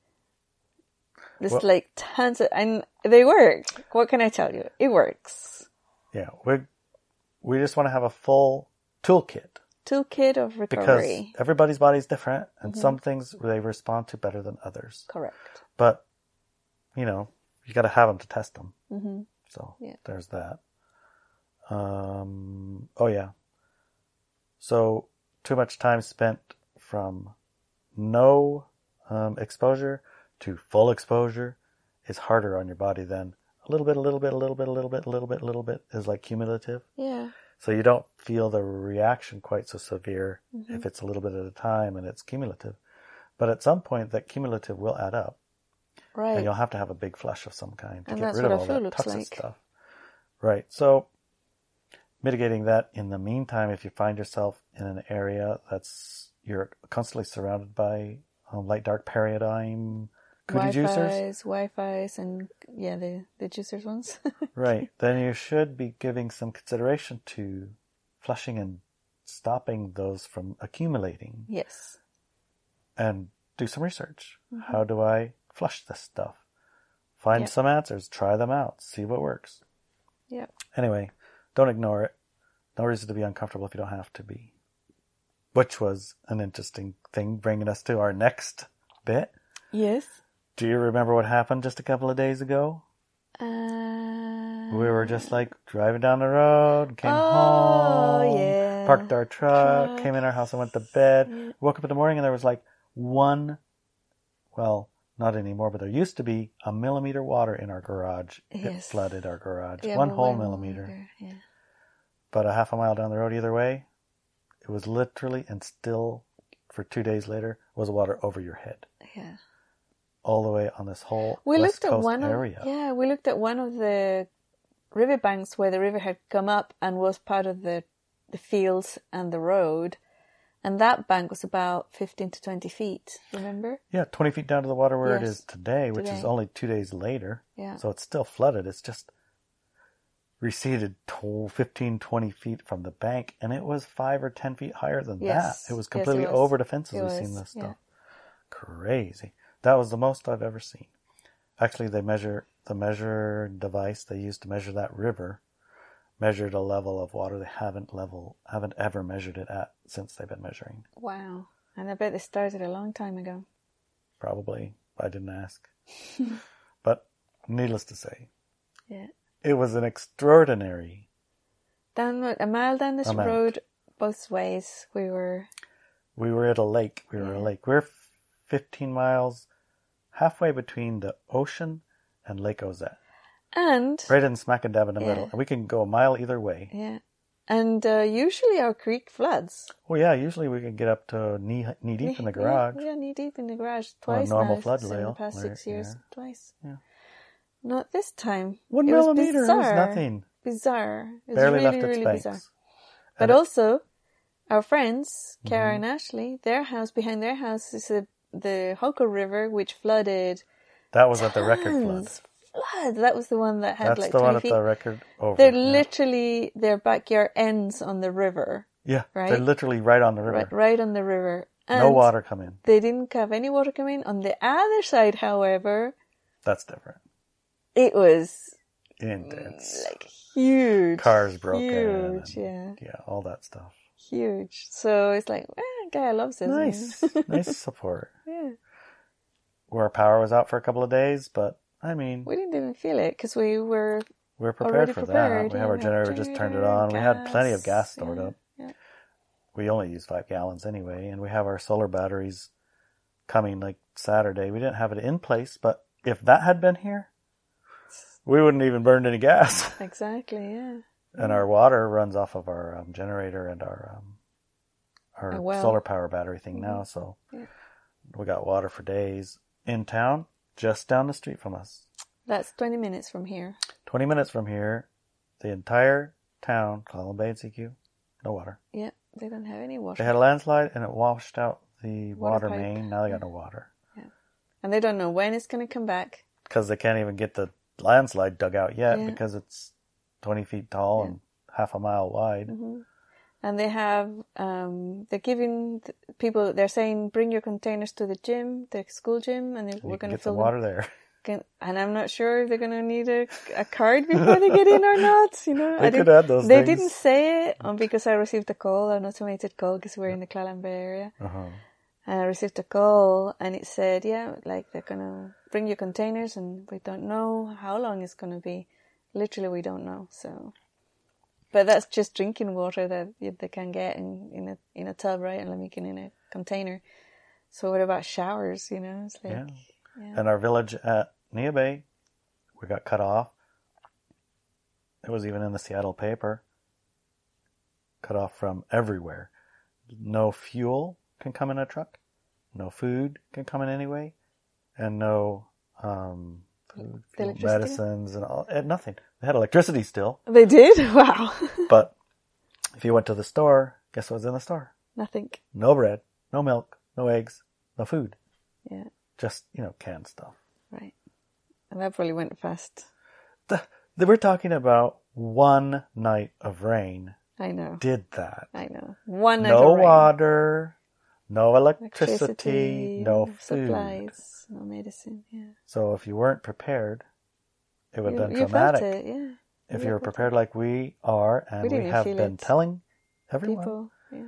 There's Well- like tons of, and they work. What can I tell you? It works. yeah, we we just want to have a full toolkit Toolkit of recovery. because everybody's body is different, and Mm-hmm. some things they respond to better than others. Correct. But you know, you got to have them to test them. hmm So Yeah. there's that. Um, oh yeah. So too much time spent from no um, exposure to full exposure is harder on your body than a little bit, a little bit, a little bit, a little bit, a little bit, a little bit is like cumulative. Yeah. So you don't feel the reaction quite so severe Mm-hmm. if it's a little bit at a time and it's cumulative. But at some point, that cumulative will add up and you'll have to have a big flush of some kind to And get rid of all that toxic like. stuff. Right. So mitigating that in the meantime, if you find yourself in an area that's you're constantly surrounded by um, light dark paradigm cootie juicers, Wi-Fi's, Wi-Fi's, and yeah, the the juicers ones. <laughs> right? Then you should be giving some consideration to flushing and stopping those from accumulating yes. and do some research. How do I flush this stuff? Find Yeah. some answers, try them out, see what works. Yeah. Anyway, don't ignore it. No reason to be uncomfortable if you don't have to be. Which was an interesting thing, bringing us to our next bit. Yes. Do you remember what happened just a couple of days ago? Uh, We were just like driving down the road, came Oh, home, yeah. parked our truck, Truck. came in our house and went to bed. Yeah. Woke up in the morning and there was like one, well, not anymore, but there used to be a millimeter water in our garage. It flooded our garage. yeah, one whole millimeter. millimeter, Yeah. But a half a mile down the road either way, it was literally and still for two days later was water over your head. Yeah. All the way on this whole We West looked at Coast one area. of yeah, we looked at one of the riverbanks where the river had come up and was part of the the fields and the road, and that bank was about fifteen to twenty feet. Remember? Yeah, 20 feet down to the water where it Yes. is today, which is only two days later. Yeah. So it's still flooded. It's just receded to 15, 20 feet from the bank, and it was five or 10 feet higher than Yes. that. It was Yes, it completely was. over the fences. It We've seen this yeah. stuff. Crazy. That was the most I've ever seen. Actually, they measure the measure device they used to measure that river measured a level of water they haven't level haven't ever measured it at since they've been measuring. Wow. And I bet they started a long time ago. Probably, I didn't ask. <laughs> but needless to say, Yeah. it was an extraordinary. Down a mile down this Amount. road, both ways, we were. We were at a lake. We were at a lake. We're 15 miles halfway between the ocean and Lake Ozette. And Right in smack and dab in the middle. And we can go a mile either way. yeah, and uh, usually our creek floods. Well, yeah, usually we can get up to knee, knee deep in the garage. Yeah, yeah, knee deep in the garage On a twice normal now, flood in the rail, past where- six years, yeah. twice. Yeah. Not this time. One It was millimeter is nothing. Bizarre. It was Barely really, left its really banks. bizarre. But it- also, our friends, Kara Mm-hmm. and Ashley, their house behind their house is a, the Hoko River, which flooded. that was at the record flood. That was the one that had That's like the one 20 at feet. the record over. They're yeah. literally their backyard ends on the river, yeah, right? they're literally right on the river. right, right on the river. And No water come in. They didn't have any water coming. On the other side, however, That's different. it was Intense. like huge. Cars broken. Huge, and- yeah, Yeah, all that stuff. huge. So it's like, eh, guy loves it. Nice. <laughs> nice support. yeah, Where power was out for a couple of days, but I mean, we didn't even feel it because we were we are prepared for prepared. that. We have our generator, just turned it on. We had plenty of gas gas, stored yeah, up. yeah. We only use five gallons anyway, and we have our solar batteries coming like Saturday. We didn't have it in place, but if that had been here, we wouldn't even burned any gas. <laughs> Exactly, yeah. and our water runs off of our um, generator and our um, our well. solar power battery thing now. So Yeah. We got water for days. In town, just down the street from us, That's 20 minutes from here. 20 minutes from here, the entire town, and Sekiu, no water. Yeah, they don't have any water. They had a landslide and it washed out the Water water, main. Now they got no water Yeah. and they don't know when it's going to come back. because they can't even get the landslide dug out yet Yeah. because it's 20 feet tall and half a mile wide. Mm-hmm. And they have, um, they're giving people, they're saying, bring your containers to the gym, the school gym, and they, we're going to fill them. water there. <laughs> Can- And I'm not sure if they're going to need a, a card before they get in or not. You know, <laughs> They I could didn't- add those They things. didn't say it um, because I received a call, an automated call, because we're in the Clallam Bay area. Uh-huh. And I received a call and it said, yeah, like they're going to bring your containers and we don't know how long it's going to be. Literally, we don't know. So, but that's just drinking water that they can get in, in a, in a tub, right? And making in a container. So what about showers? You know, it's like, Yeah. yeah. And our village at Neah Bay, we got cut off. It was even in the Seattle paper. Cut off from everywhere. No fuel can come in a truck. No food can come in anyway. And no um, food, medicines, and all, and nothing. They had electricity still, They did? <laughs> Wow. but if you went to the store, guess what was in the store? Nothing. No bread, no milk, no eggs, no food. Yeah. Just, you know, canned stuff. Right. And that probably went fast. the, the, we're talking about one night of rain I know. did that. I know. One night No of rain. No water, no electricity, no food. supplies, no medicine. Yeah. So if you weren't prepared, it would You, have been traumatic. it, yeah. If you were prepared like we are, and We we, have been it. telling everyone. People, yeah.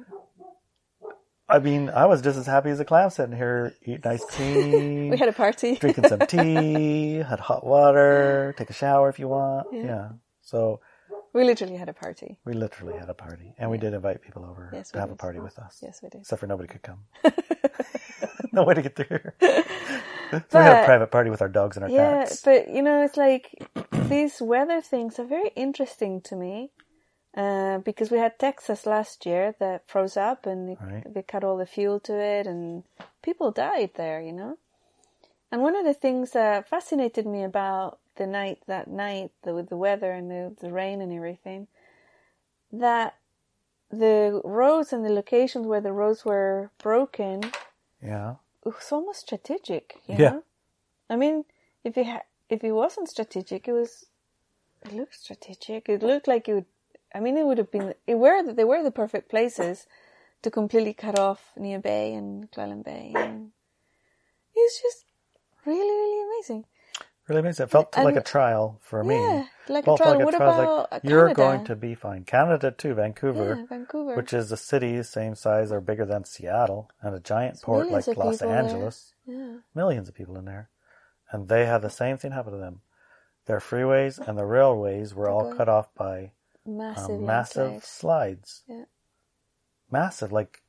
I mean, I was just as happy as a clown sitting here eating iced <laughs> tea, We had a party. <laughs> drinking some tea, had hot water, take a shower if you want. Yeah. yeah. So we literally had a party. we literally had a party, and we did invite people over Yes, to have a party with us. Yes, we did. Except for nobody could come. no way to get through. So we had a private party with our dogs and our Yeah, cats. but you know, it's like these weather things are very interesting to me. Uh, because we had Texas last year that froze up and it- Right. they cut all the fuel to it and people died there, you know? And one of the things that fascinated me about the night, that night, the, with the weather and the, the rain and everything, that the roads and the locations where the roads were broken yeah. It was almost strategic. You Yeah. Know? I mean, if it ha- if it wasn't strategic, it was. It looked strategic. It looked like it would. I mean, it would have been. It were they were the perfect places to completely cut off Neah Bay and Clallam Bay. And it was just really, really amazing. Really amazing. It felt like a trial for me. Yeah, like a trial. What It was about like, uh, you're going to be fine. Canada too, Vancouver, yeah, Vancouver. which is a city the same size or bigger than Seattle, and a giant port millions like Los. Angeles. yeah, Millions of people in there, and they had the same thing happen to them. Their freeways and the railways were all cut off by massive, um, massive slides. Yeah. Massive, like,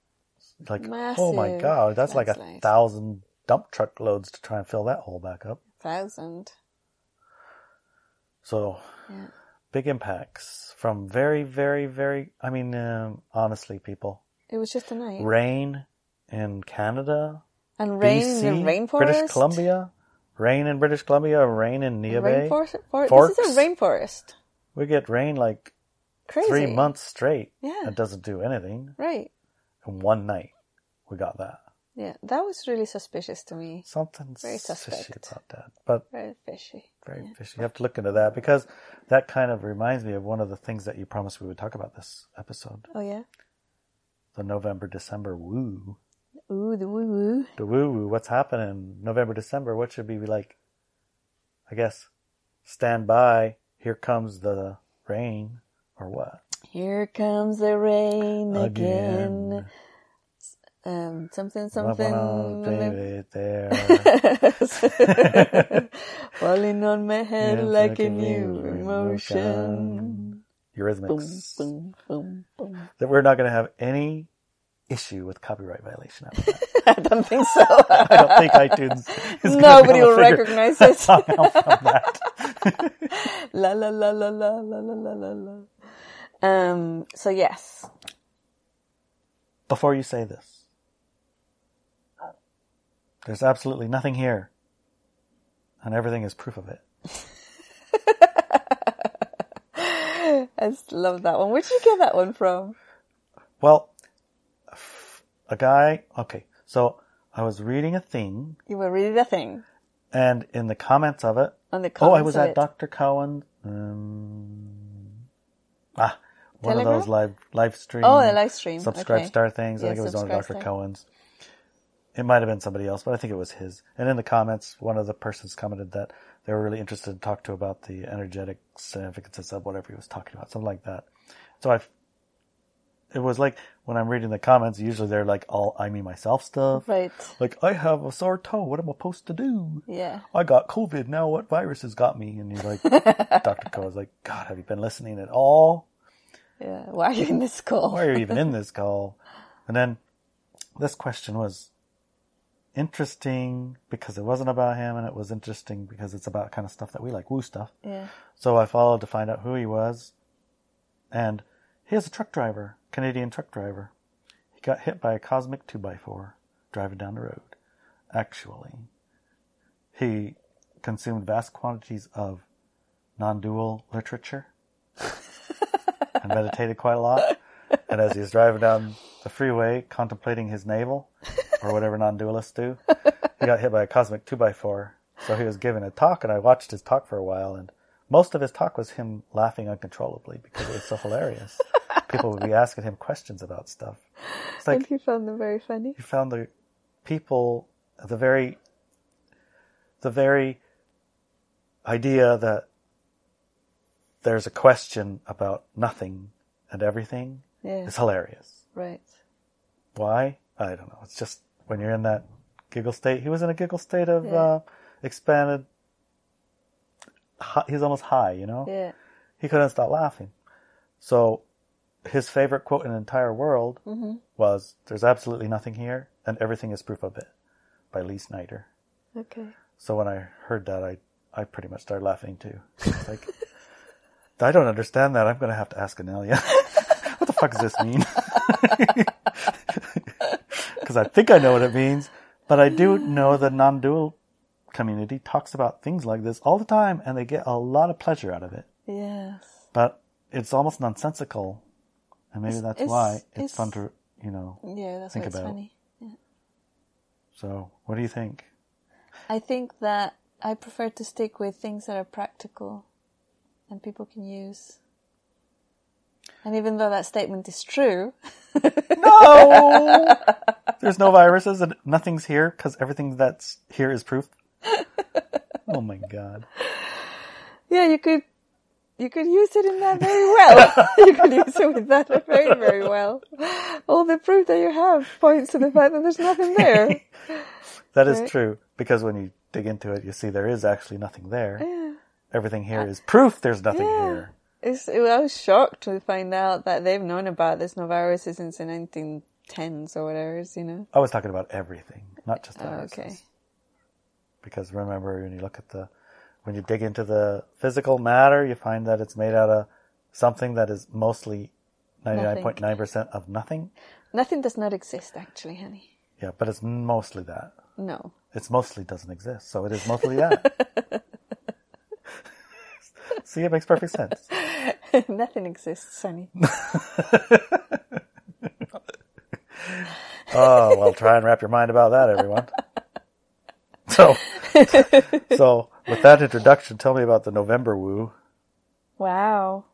like oh my god, that's like a thousand dump truck loads to try and fill that hole back up. Thousand. So Yeah. big impacts from very, very, very. I mean, um, honestly, people, It was just a night. rain in Canada, and rain BC, in the rainforest. British Columbia, rain in British Columbia, rain in Neah Bay. Rainforest. For, Forks. This is a rainforest. We get rain like Crazy. three months straight. Yeah. It doesn't do anything. Right. In one night, we got that. Yeah, that was really suspicious to me. Something Very fishy about that. But Very fishy. very fishy. You have to look into that because that kind of reminds me of one of the things that you promised we would talk about this episode. Oh yeah. The November December woo. Ooh, the woo woo. The woo woo. What's happening November December? What should we be like? I guess stand by. Here comes the rain, or what? Here comes the rain again. Again. Um, something, something. <laughs> David there. <laughs> Falling on my head Yeah, like like a new emotion. emotion. Boom, Eurythmics. boom, boom, boom. That we're not going to have any issue with copyright violation. <laughs> I don't think so. I don't think iTunes is Nobody will recognize it. song out from that. la la la la la la la la la la. Um. So yes, Before you say this, There's absolutely nothing here. And everything is proof of it. <laughs> I just love that one. Where did you get that one from? Well, a guy, okay, so I was reading a thing, You were reading the thing and in the comments of it, on the comments oh, I was at it. Dr. Cowan, um, ah, one Telegram? of those live, live stream. Oh, the live stream. Subscribe okay. star things. I think it was one of Dr. Cowan's. It might have been somebody else, but I think it was his. And in the comments, one of the persons commented that they were really interested to talk to about the energetic significances of whatever he was talking about, something like that. So I, it was like when I'm reading the comments, usually they're like all I me myself stuff. Right. Like I have a sore toe. What am I supposed to do? Yeah. I got COVID. Now what virus has got me? And you're like, <laughs> Dr. Cowan's is like, God, have you been listening at all? Yeah. Why are you in this call? why are you even in <laughs> this call? And then this question was interesting because it wasn't about him and it was interesting because it's about kind of stuff that we like, woo stuff. Yeah. So I followed to find out who he was. And he is a truck driver, Canadian truck driver. He got hit by a cosmic two by four driving down the road. Actually, he consumed vast quantities of non-dual literature and <laughs> meditated quite a lot. And as he was driving down the freeway, contemplating his navel, or whatever non-dualists do, he got hit by a cosmic two by four. So he was giving a talk, and I watched his talk for a while, and most of his talk was him laughing uncontrollably because it was so hilarious. People would be asking him questions about stuff. It's like and you found them very funny. you found the people the very the very idea that there's a question about nothing and everything Yeah. is hilarious. Right. Why? I don't know. It's just when you're in that giggle state. He was in a giggle state of Yeah. uh, expanded. He's almost high, you know. Yeah. He couldn't stop laughing. So his favorite quote in the entire world Mm-hmm. was, "There's absolutely nothing here, and everything is proof of it," by Lee Snyder. Okay. So when I heard that, I I pretty much started laughing too. It's like, <laughs> I don't understand that. I'm going to have to ask Inelia. <laughs> what the fuck does this mean? <laughs> Because I think I know what it means, but I do know the non-dual community talks about things like this all the time, and they get a lot of pleasure out of it. Yes. But it's almost nonsensical, and maybe that's it's- why it's, it's- fun to you know. Yeah, that's Think it's about- funny. So, what do you think? I think that I prefer to stick with things that are practical and people can use. And even though that statement is true, <laughs> No! <laughs> There's no viruses and nothing's here because everything that's here is proof. <laughs> Oh my god. yeah, you could you could use it in that very well. you could use it with that very, very well. All the proof that you have points to the fact that there's nothing there. That is Right. true because when you dig into it, you see there is actually nothing there. Yeah. Everything here is proof there's nothing Yeah. here. It's, it, I was shocked to find out that they've known about this noviruses since the 1910s or whatever, you know. I was talking about everything, not just Oh, okay. Because remember, when you look at the, when you dig into the physical matter, you find that it's made out of something that is mostly 99.9% of nothing. Nothing does not exist, actually, honey. Yeah, but it's mostly that. No. It's mostly doesn't exist, so it is mostly that. <laughs> See, it makes perfect sense. <laughs> Nothing exists, honey. <laughs> Oh, well, try and wrap your mind about that, everyone. So, <laughs> so with that introduction, tell me about the November Woo. Wow.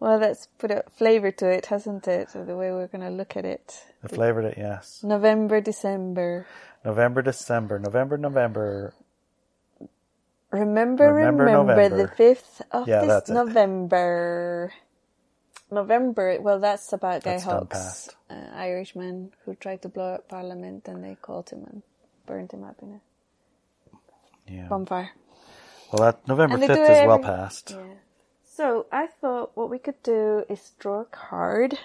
Well, that's put a flavor to it, hasn't it? The way we're going to look at it. I flavored it, yes. November, December. November, December, November, November. Remember, Remember remember, November. the 5th of Yeah, this that's it. November. November, well, that's about Guy That's Fawkes, uh, Irishman who tried to blow up Parliament and they caught him and burned him up in a Yeah. bonfire. Well, that November And they do 5th it is well past. Yeah. So I thought what we could do is draw a card.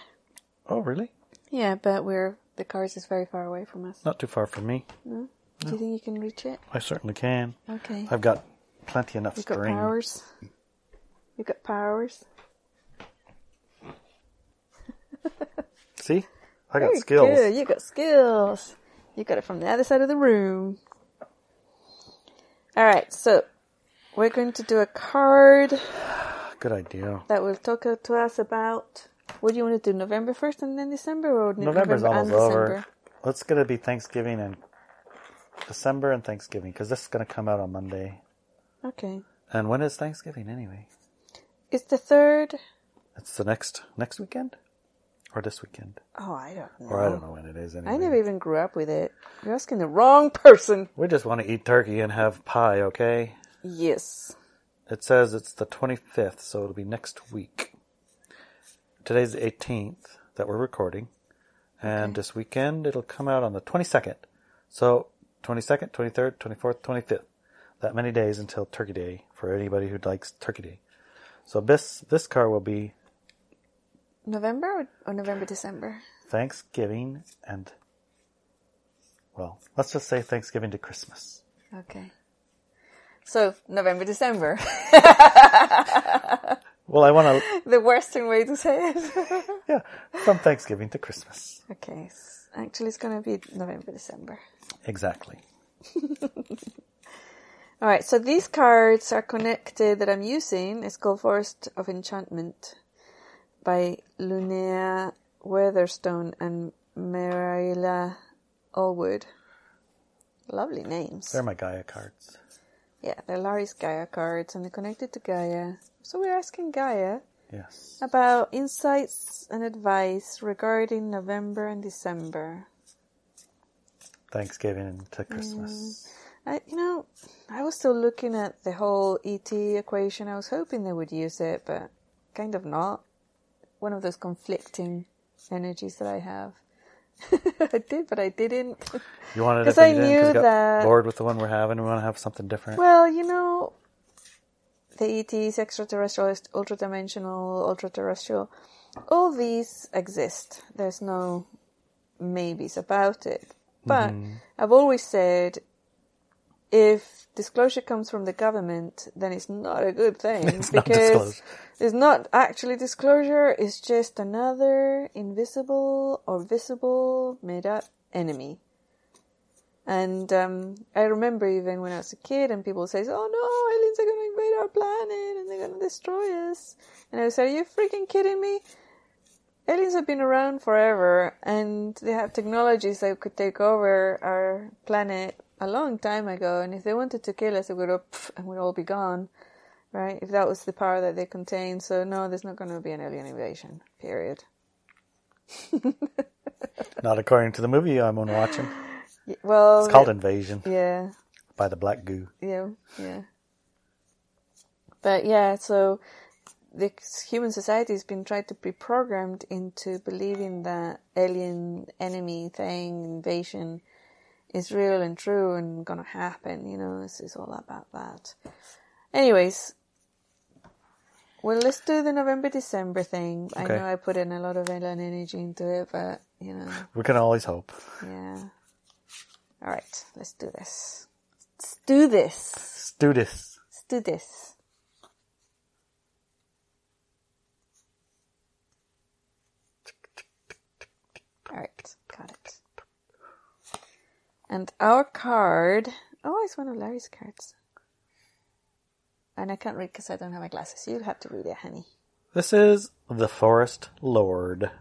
Oh, really? Yeah, but we're the cards is very far away from us. Not too far from me. Do you think you can reach it? I certainly can. Okay. I've got plenty enough You've got powers. You've got powers. See? I got Very skills. Good. You got skills. You got it from the other side of the room. All right, so we're going to do a card Good idea. that will talk to us about. What do you want to do? November first and then December, or November's November almost and over. December? Let's get it be Thanksgiving and December and Thanksgiving because this is going to come out on Monday. Okay. And when is Thanksgiving anyway? It's the third. It's the next next weekend, or this weekend, Oh, I don't know. or I don't know when it is. Anyway, I never even grew up with it. You're asking the wrong person. We just want to eat turkey and have pie, okay? Yes. It says it's the 25th, so it'll be next week. Today's the 18th that we're recording, and this weekend it'll come out on the 22nd. So 22nd, 23rd, 24th, 25th. That many days until Turkey Day for anybody who likes Turkey Day. So this this car will be November or, or November, December? Thanksgiving and well, let's just say Thanksgiving to Christmas. Okay. So, November, December. <laughs> Well, I want to <laughs> the Western way to say it. <laughs> yeah, from Thanksgiving to Christmas. okay. Actually, it's going to be November, December. Exactly. All right. So these cards are connected that I'm using. It's called Forest of Enchantment by Lunaea Weatherstone and Meraila Allwood. Lovely names. They're my Gaia cards. Yeah, they're Larry's Gaia cards and they're connected to Gaia. So we're asking Gaia Yes. about insights and advice regarding November and December. Thanksgiving to Christmas. Mm. I, you know, I was still looking at the whole ET equation. I was hoping they would use it, but kind of not. One of those conflicting energies that I have. <laughs> I did, but I didn't. You wanted it, 'Cause but I you didn't 'cause knew that- bored with the one we're having. We want to have something different. Well, you know, the ETs, extraterrestrial, ultra dimensional, ultra terrestrial, all these exist. There's no maybes about it. But Mm-hmm. I've always said if disclosure comes from the government, then it's not a good thing <laughs> It's because disclosure. it's not actually disclosure, it's just another invisible or visible made up enemy. And um, I remember even when I was a kid and people say, oh no, aliens are going to invade our planet and they're going to destroy us. And I would say, are you freaking kidding me? Aliens have been around forever and they have technologies that could take over our planet a long time ago. And if they wanted to kill us, it would up and we'd all be gone. Right? If that was the power that they contain. So no, there's not going to be an alien invasion. Period. <laughs> Not according to the movie I'm on watching. <laughs> Y- Well, It's called Invasion yeah. by the Black Goo. Yeah, yeah. But yeah, so the human society has been tried to be programmed into believing that alien enemy thing, invasion, is real and true and gonna happen. You know, this is all about that. Anyways, well, let's do the November December thing. I know I put in a lot of energy into it, but you know, We can always hope. yeah. All right, let's do this. Let's do this. Let's do this. Let's do this. All right, got it. And our card. Oh, it's one of Larry's cards. And I can't read because I don't have my glasses. You'll have to read it, honey. This is the Forest Lord.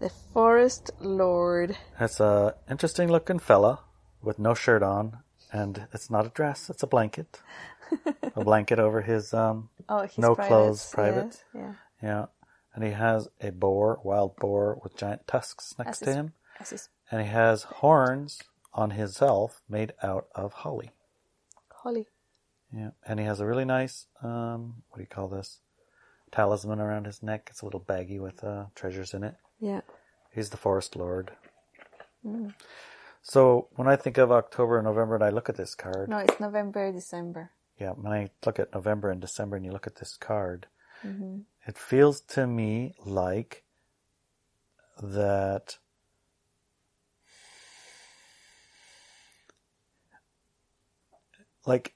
The Forest Lord. That's a interesting looking fella with no shirt on, and it's not a dress; it's a blanket. <laughs> a blanket over his um, Oh, No private. clothes, private. Yes, yeah. yeah, and he has a boar, wild boar with giant tusks next As to his- him, As his and he has horns on himself made out of holly. holly. Yeah, and he has a really nice um, what do you call this? Talisman around his neck. It's a little baggy with uh, treasures in it. Yeah. He's the forest lord. So when I think of October and November, and I look at this card, No, it's November, December. yeah, when I look at November and December, and you look at this card, it feels to me like that. Like,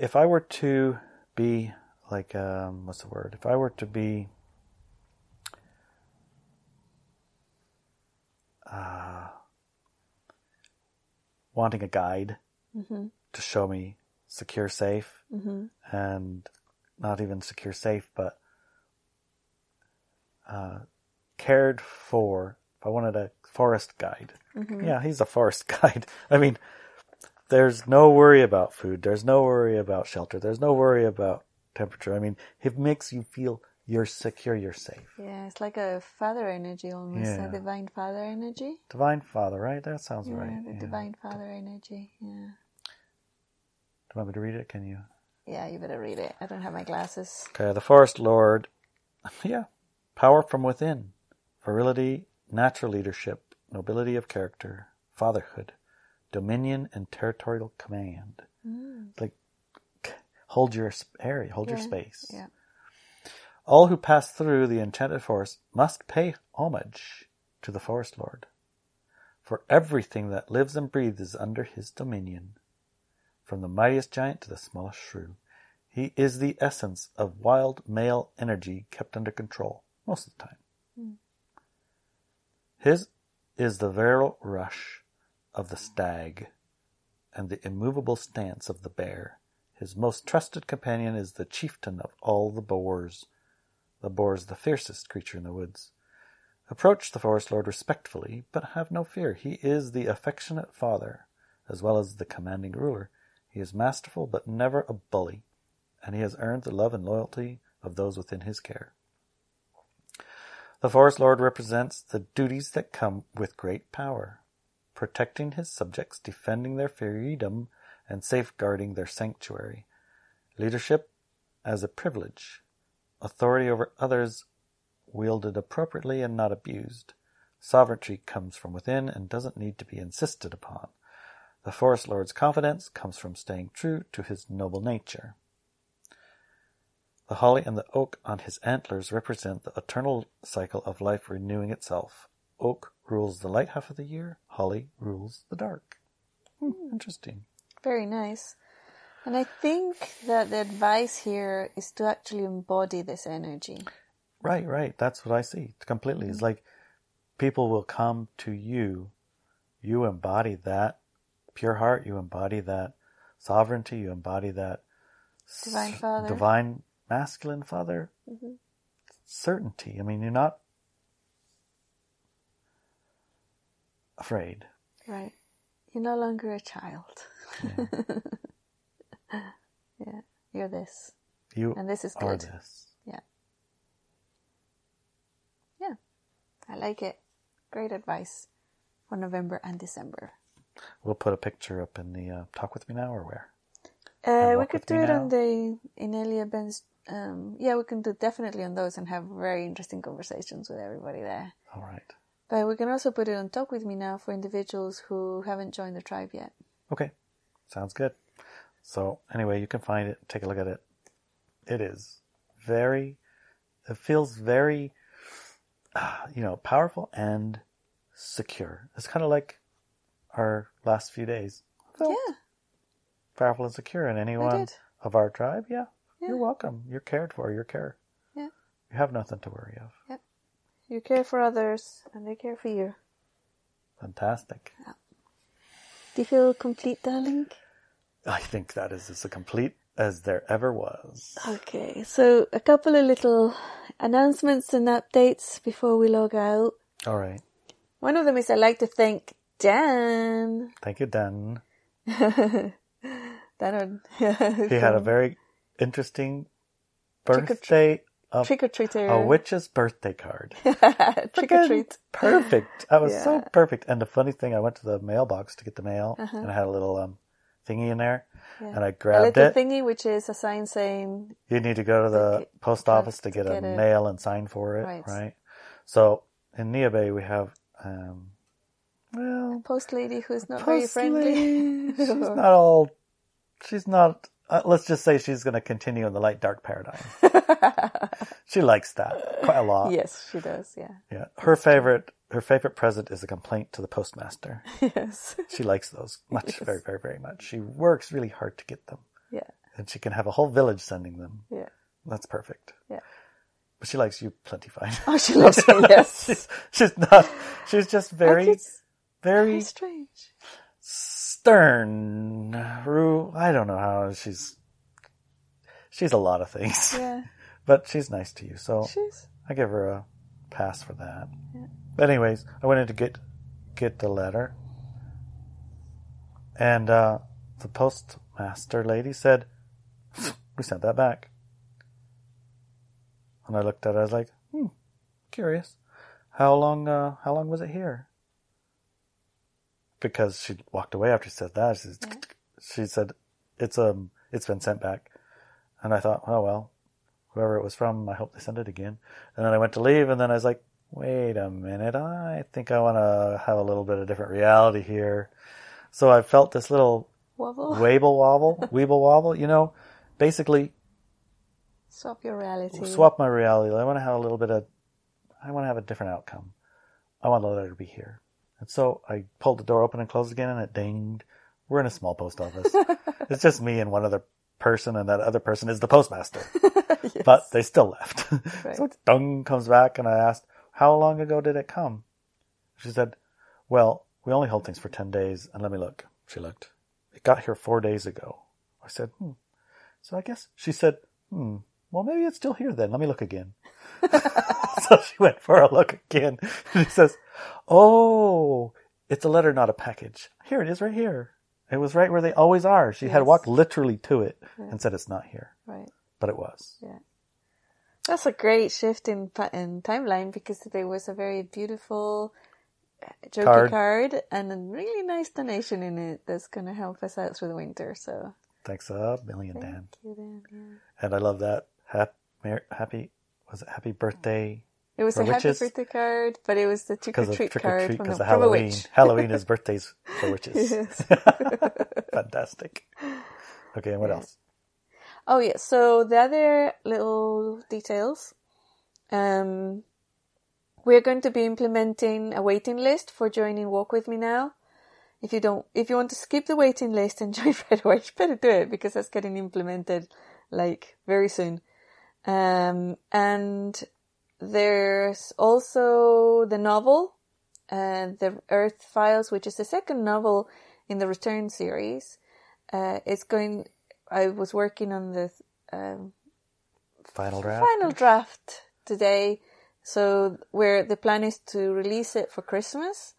if I were to be like, um, what's the word? If I were to be uh, wanting a guide Mm-hmm. to show me secure, safe, and not even secure, safe, but uh, cared for. If I wanted a forest guide, yeah, he's a forest <laughs> guide. I mean, there's no worry about food. There's no worry about shelter. There's no worry about temperature. I mean, it makes you feel you're secure, you're safe. Yeah, it's like a father energy almost, Yeah. a divine father energy. Divine Father, right? That sounds Yeah, right. the yeah. divine father energy. Yeah. Do you want me to read it? Can you? Yeah, you better read it. I don't have my glasses. Okay, the Forest Lord. <laughs> Yeah. Power from within. Virility, natural leadership, nobility of character, fatherhood, dominion, and territorial command. Mm. Like, hold your area, hold your space. Yeah. All who pass through the enchanted forest must pay homage to the Forest Lord. For everything that lives and breathes is under his dominion. From the mightiest giant to the smallest shrew. He is the essence of wild male energy kept under control most of the time. Mm. His is the virile rush of the stag and the immovable stance of the bear. His most trusted companion is the chieftain of all the boars. The boar is the fiercest creature in the woods. Approach the forest lord respectfully, but have no fear. He is the affectionate father, as well as the commanding ruler. He is masterful, but never a bully, and he has earned the love and loyalty of those within his care. The forest lord represents the duties that come with great power, protecting his subjects, defending their freedom, and safeguarding their sanctuary. Leadership as a privilege, authority over others wielded appropriately and not abused. Sovereignty comes from within and doesn't need to be insisted upon. The forest lord's confidence comes from staying true to his noble nature. The holly and the oak on his antlers represent the eternal cycle of life renewing itself. Oak rules the light half of the year, holly rules the dark. Hmm, interesting. Very nice. And I think that the advice here is to actually embody this energy. Right, right. That's what I see completely. It's like people will come to you. You embody that pure heart. You embody that sovereignty. You embody that Divine Father. divine masculine father. Certainty. I mean, you're not afraid. Right. You're no longer a child. <laughs> yeah. You're this. You And this is are good. this. Yeah. Yeah. I like it. Great advice for November and December. We'll put a picture up in the uh, talk with me now or where. Uh, we could do it on the Inelia Benz. Um, yeah, we can do definitely on those and have very interesting conversations with everybody there. All right. But we can also put it on Talk with Me now for individuals who haven't joined the tribe yet. Okay, sounds good. So anyway, you can find it. Take a look at it. It is very. It feels very, uh, <sighs> you know, powerful and secure. It's kind of like our last few days. Felt Yeah, powerful and secure. And anyone of our tribe, yeah, Yeah. you're welcome. You're cared for. You're care. yeah, You have nothing to worry of. yep. You care for others, and they care for you. Fantastic. Do you feel complete, darling? I think that is as complete as there ever was. Okay, so a couple of little announcements and updates before we log out. All right. One of them is I'd like to thank Dan. Thank you, Dan. <laughs> Dan, <laughs> He had a very interesting birthday trick or treater. a witch's birthday card. <laughs> trick or treat. Perfect. That was so perfect. And the funny thing, I went to the mailbox to get the mail, and I had a little um thingy in there, and I Uh-huh. A little it. thingy, which is a sign saying You need to go to the post office to to get, a it. mail and sign for it, Right. right? So in Neah Bay we have um well post lady who's not very friendly. <laughs> She's not all. She's not. Uh, let's just say she's going to continue in the light dark paradigm. <laughs> she likes that quite a lot. yes, she does. Yeah. Yeah. Her favorite. Her favorite present is a complaint to the postmaster. <laughs> Yes. She likes those much, very, very, very much. She works really hard to get them, yeah. and she can have a whole village sending them. Yeah. That's perfect. Yeah. But she likes you plenty fine. <laughs> Oh, she loves me. Yes. she's, she's not. She's just very, very very strange. Stern, Rue. I don't know how she's. She's a lot of things, <laughs> Yeah. but she's nice to you, so She's. I give her a pass for that. Yeah. But anyways, I went in to get get the letter, and uh, the postmaster lady said, "We sent that back." And I looked at it. I was like, "Hmm, curious. How long? Uh, how long was it here?" Because she walked away after she said that. She, Yeah. she said, "It's um, it's been sent back," and I thought, "Oh well." Whoever it was from, I hope they send it again. And then I went to leave, and then I was like, wait a minute, I think I want to have a little bit of different reality here. So I felt this little Wobble. <laughs> wabble wobble, weeble wobble, you know, basically Swap your reality. swap my reality. I want to have a little bit of, I want to have a different outcome. I want the letter to be here. And so I pulled the door open and closed again, and it dinged. We're in a small post office. <laughs> it's just me and one other person, and that other person is the postmaster. <laughs> Yes. But they still left. <laughs> Right. so dung comes back, and I asked, "How long ago did it come?" She said, "Well, we only hold things for ten days." And let me look. She looked. It got here four days ago. I said, "Hmm." So I guess she said, "Hmm. Well, maybe it's still here then. Let me look again." so she went for a look again, and he says, "Oh, it's a letter, not a package. Here it is, right here. It was right where they always are." She had walked literally to it Yeah. and said, "It's not here," right. but it was. Yeah. That's a great shift in in timeline because there was a very beautiful uh, jokey Card. card. and a really nice donation in it that's going to help us out through the winter. So Thanks a million, Dan. thank you, Dan. Yeah. And I love that. Happy, happy was it happy birthday? It was a happy birthday card, but it was the trick or treat card from, the from a Halloween. witch. Halloween is <laughs> birthdays for witches. Yes. <laughs> Fantastic. Okay, and what Yeah. else? Oh yeah. So the other little details, um, we're going to be implementing a waiting list for joining Walk with Me now. If you don't, if you want to skip the waiting list and <laughs> join right away, you better do it because that's getting implemented like very soon. Um, and there's also the novel, uh, the Earth Files, which is the second novel in the Return series. Uh, it's going. I was working on the um, Final draft. final draft today, so where the plan is to release it for Christmas,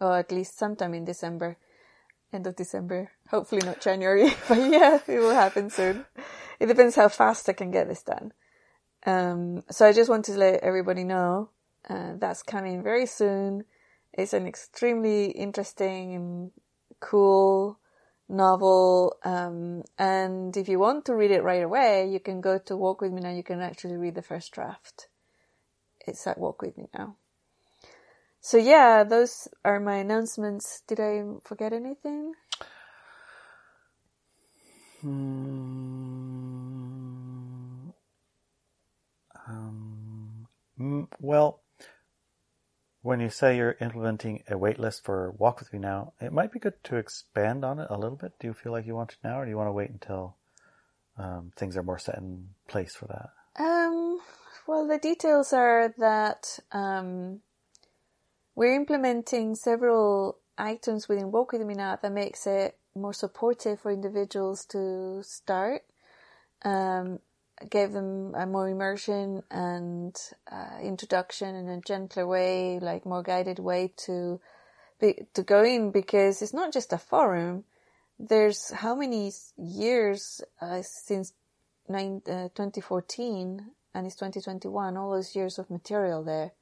or at least sometime in December, end of December. Hopefully not January, <laughs> but yeah, it will happen soon. It depends how fast I can get this done. Um, so I just wanted to let everybody know uh, that's coming very soon. It's an extremely interesting and cool novel. Um, and if you want to read it right away, you can go to Walk With Me Now. You can actually read the first draft. It's at Walk With Me Now. So yeah, those are my announcements. Did I forget anything? Hmm. Well, when you say you're implementing a wait list for Walk With Me Now, it might be good to expand on it a little bit. Do you feel like you want to now, or do you want to wait until um, things are more set in place for that? Um, well, the details are that um, we're implementing several items within Walk With Me Now that makes it more supportive for individuals to start. Um, gave them a more immersion and uh, introduction in a gentler way, like more guided way to be, to go in because it's not just a forum. There's how many years uh, since nine, uh, 2014 and it's 2021, all those years of material there.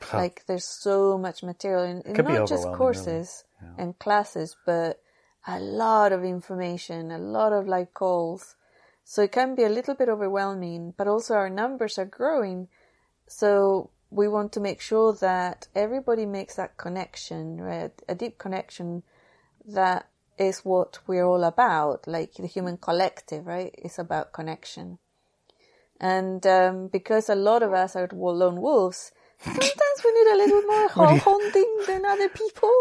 Huh. Like there's so much material and, and not just courses really. Yeah. and classes, but a lot of information, a lot of like calls. So it can be a little bit overwhelming, but also our numbers are growing. So we want to make sure that everybody makes that connection, right? A deep connection that is what we're all about. Like the human collective, right? It's about connection. And um, because a lot of us are lone wolves, sometimes we need a little more <laughs> you- hunting than other people.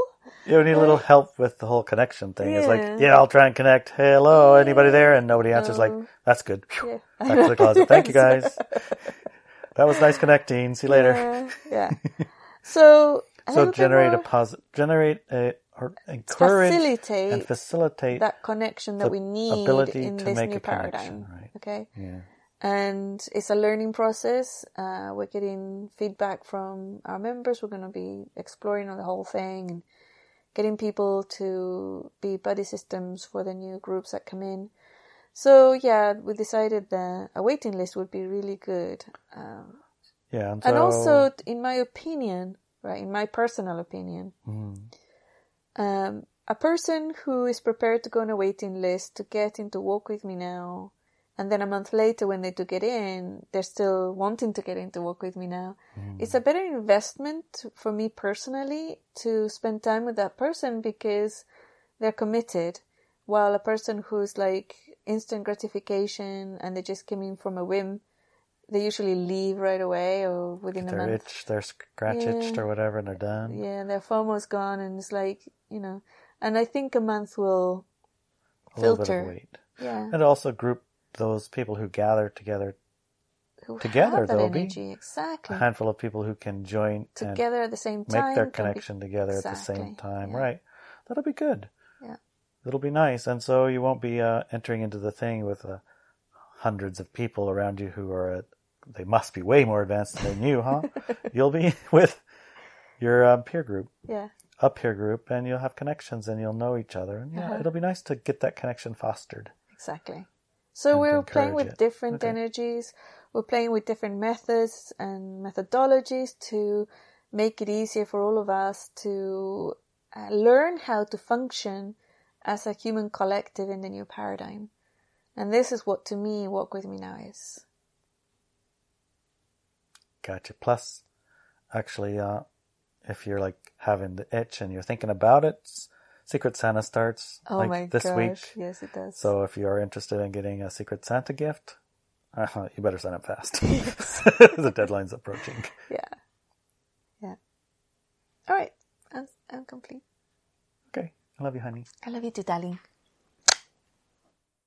You need a little uh, help with the whole connection thing. It's like, yeah, I'll try and connect. Hello, anybody there? And nobody answers. Like, oh. that's good. Yeah. Back to the closet. Thank you <laughs> guys. That was nice connecting. See you later. Yeah, yeah. <laughs> So, So generate a positive, generate a, or encourage facilitate and facilitate that connection that we need ability in to this make new a connection, paradigm. right. Okay. yeah and it's a learning process. Uh, we're getting feedback from our members. We're going to be exploring the whole thing and getting people to be buddy systems for the new groups that come in. So yeah, we decided that a waiting list would be really good. Um, yeah and, and also, in my opinion, right, in my personal opinion, Mm, um, a person who is prepared to go on a waiting list to get into Walk With Me Now, and then a month later when they do get in, they're still wanting to get into Walk With Me Now, mm. it's a better investment for me personally to spend time with that person because they're committed. While a person who's like instant gratification and they just came in from a whim, they usually leave right away or within a they're month. itched they're scratch itched Yeah. or whatever and they're done Yeah, their FOMO's gone, and it's like you know. And I think a month will, a filter. yeah, and also group those people who gather together who together, have that there'll be energy a handful of people who can join together at the same time. make their can be- connection together at the same time yeah. right that'll be good Yeah. it'll be nice and so you won't be uh, entering into the thing with uh, hundreds of people around you who are at they must be way more advanced than you huh <laughs> you'll be <laughs> with your um, peer group Yeah, a peer group and you'll have connections and you'll know each other and yeah Uh-huh. it'll be nice to get that connection fostered exactly. So we're playing with it. different Okay. energies. We're playing with different methods and methodologies to make it easier for all of us to uh, learn how to function as a human collective in the new paradigm. And this is what to me Walk With Me Now is. Gotcha. Plus, actually, uh, if you're like having the itch and you're thinking about it, Secret Santa starts Oh like my this gosh. week. Yes, it does. So if you are interested in getting a Secret Santa gift, uh, you better sign up fast. <laughs> <laughs> the deadline's approaching. yeah. Yeah. All right. I'm, I'm complete. Okay. I love you, honey. I love you too, darling.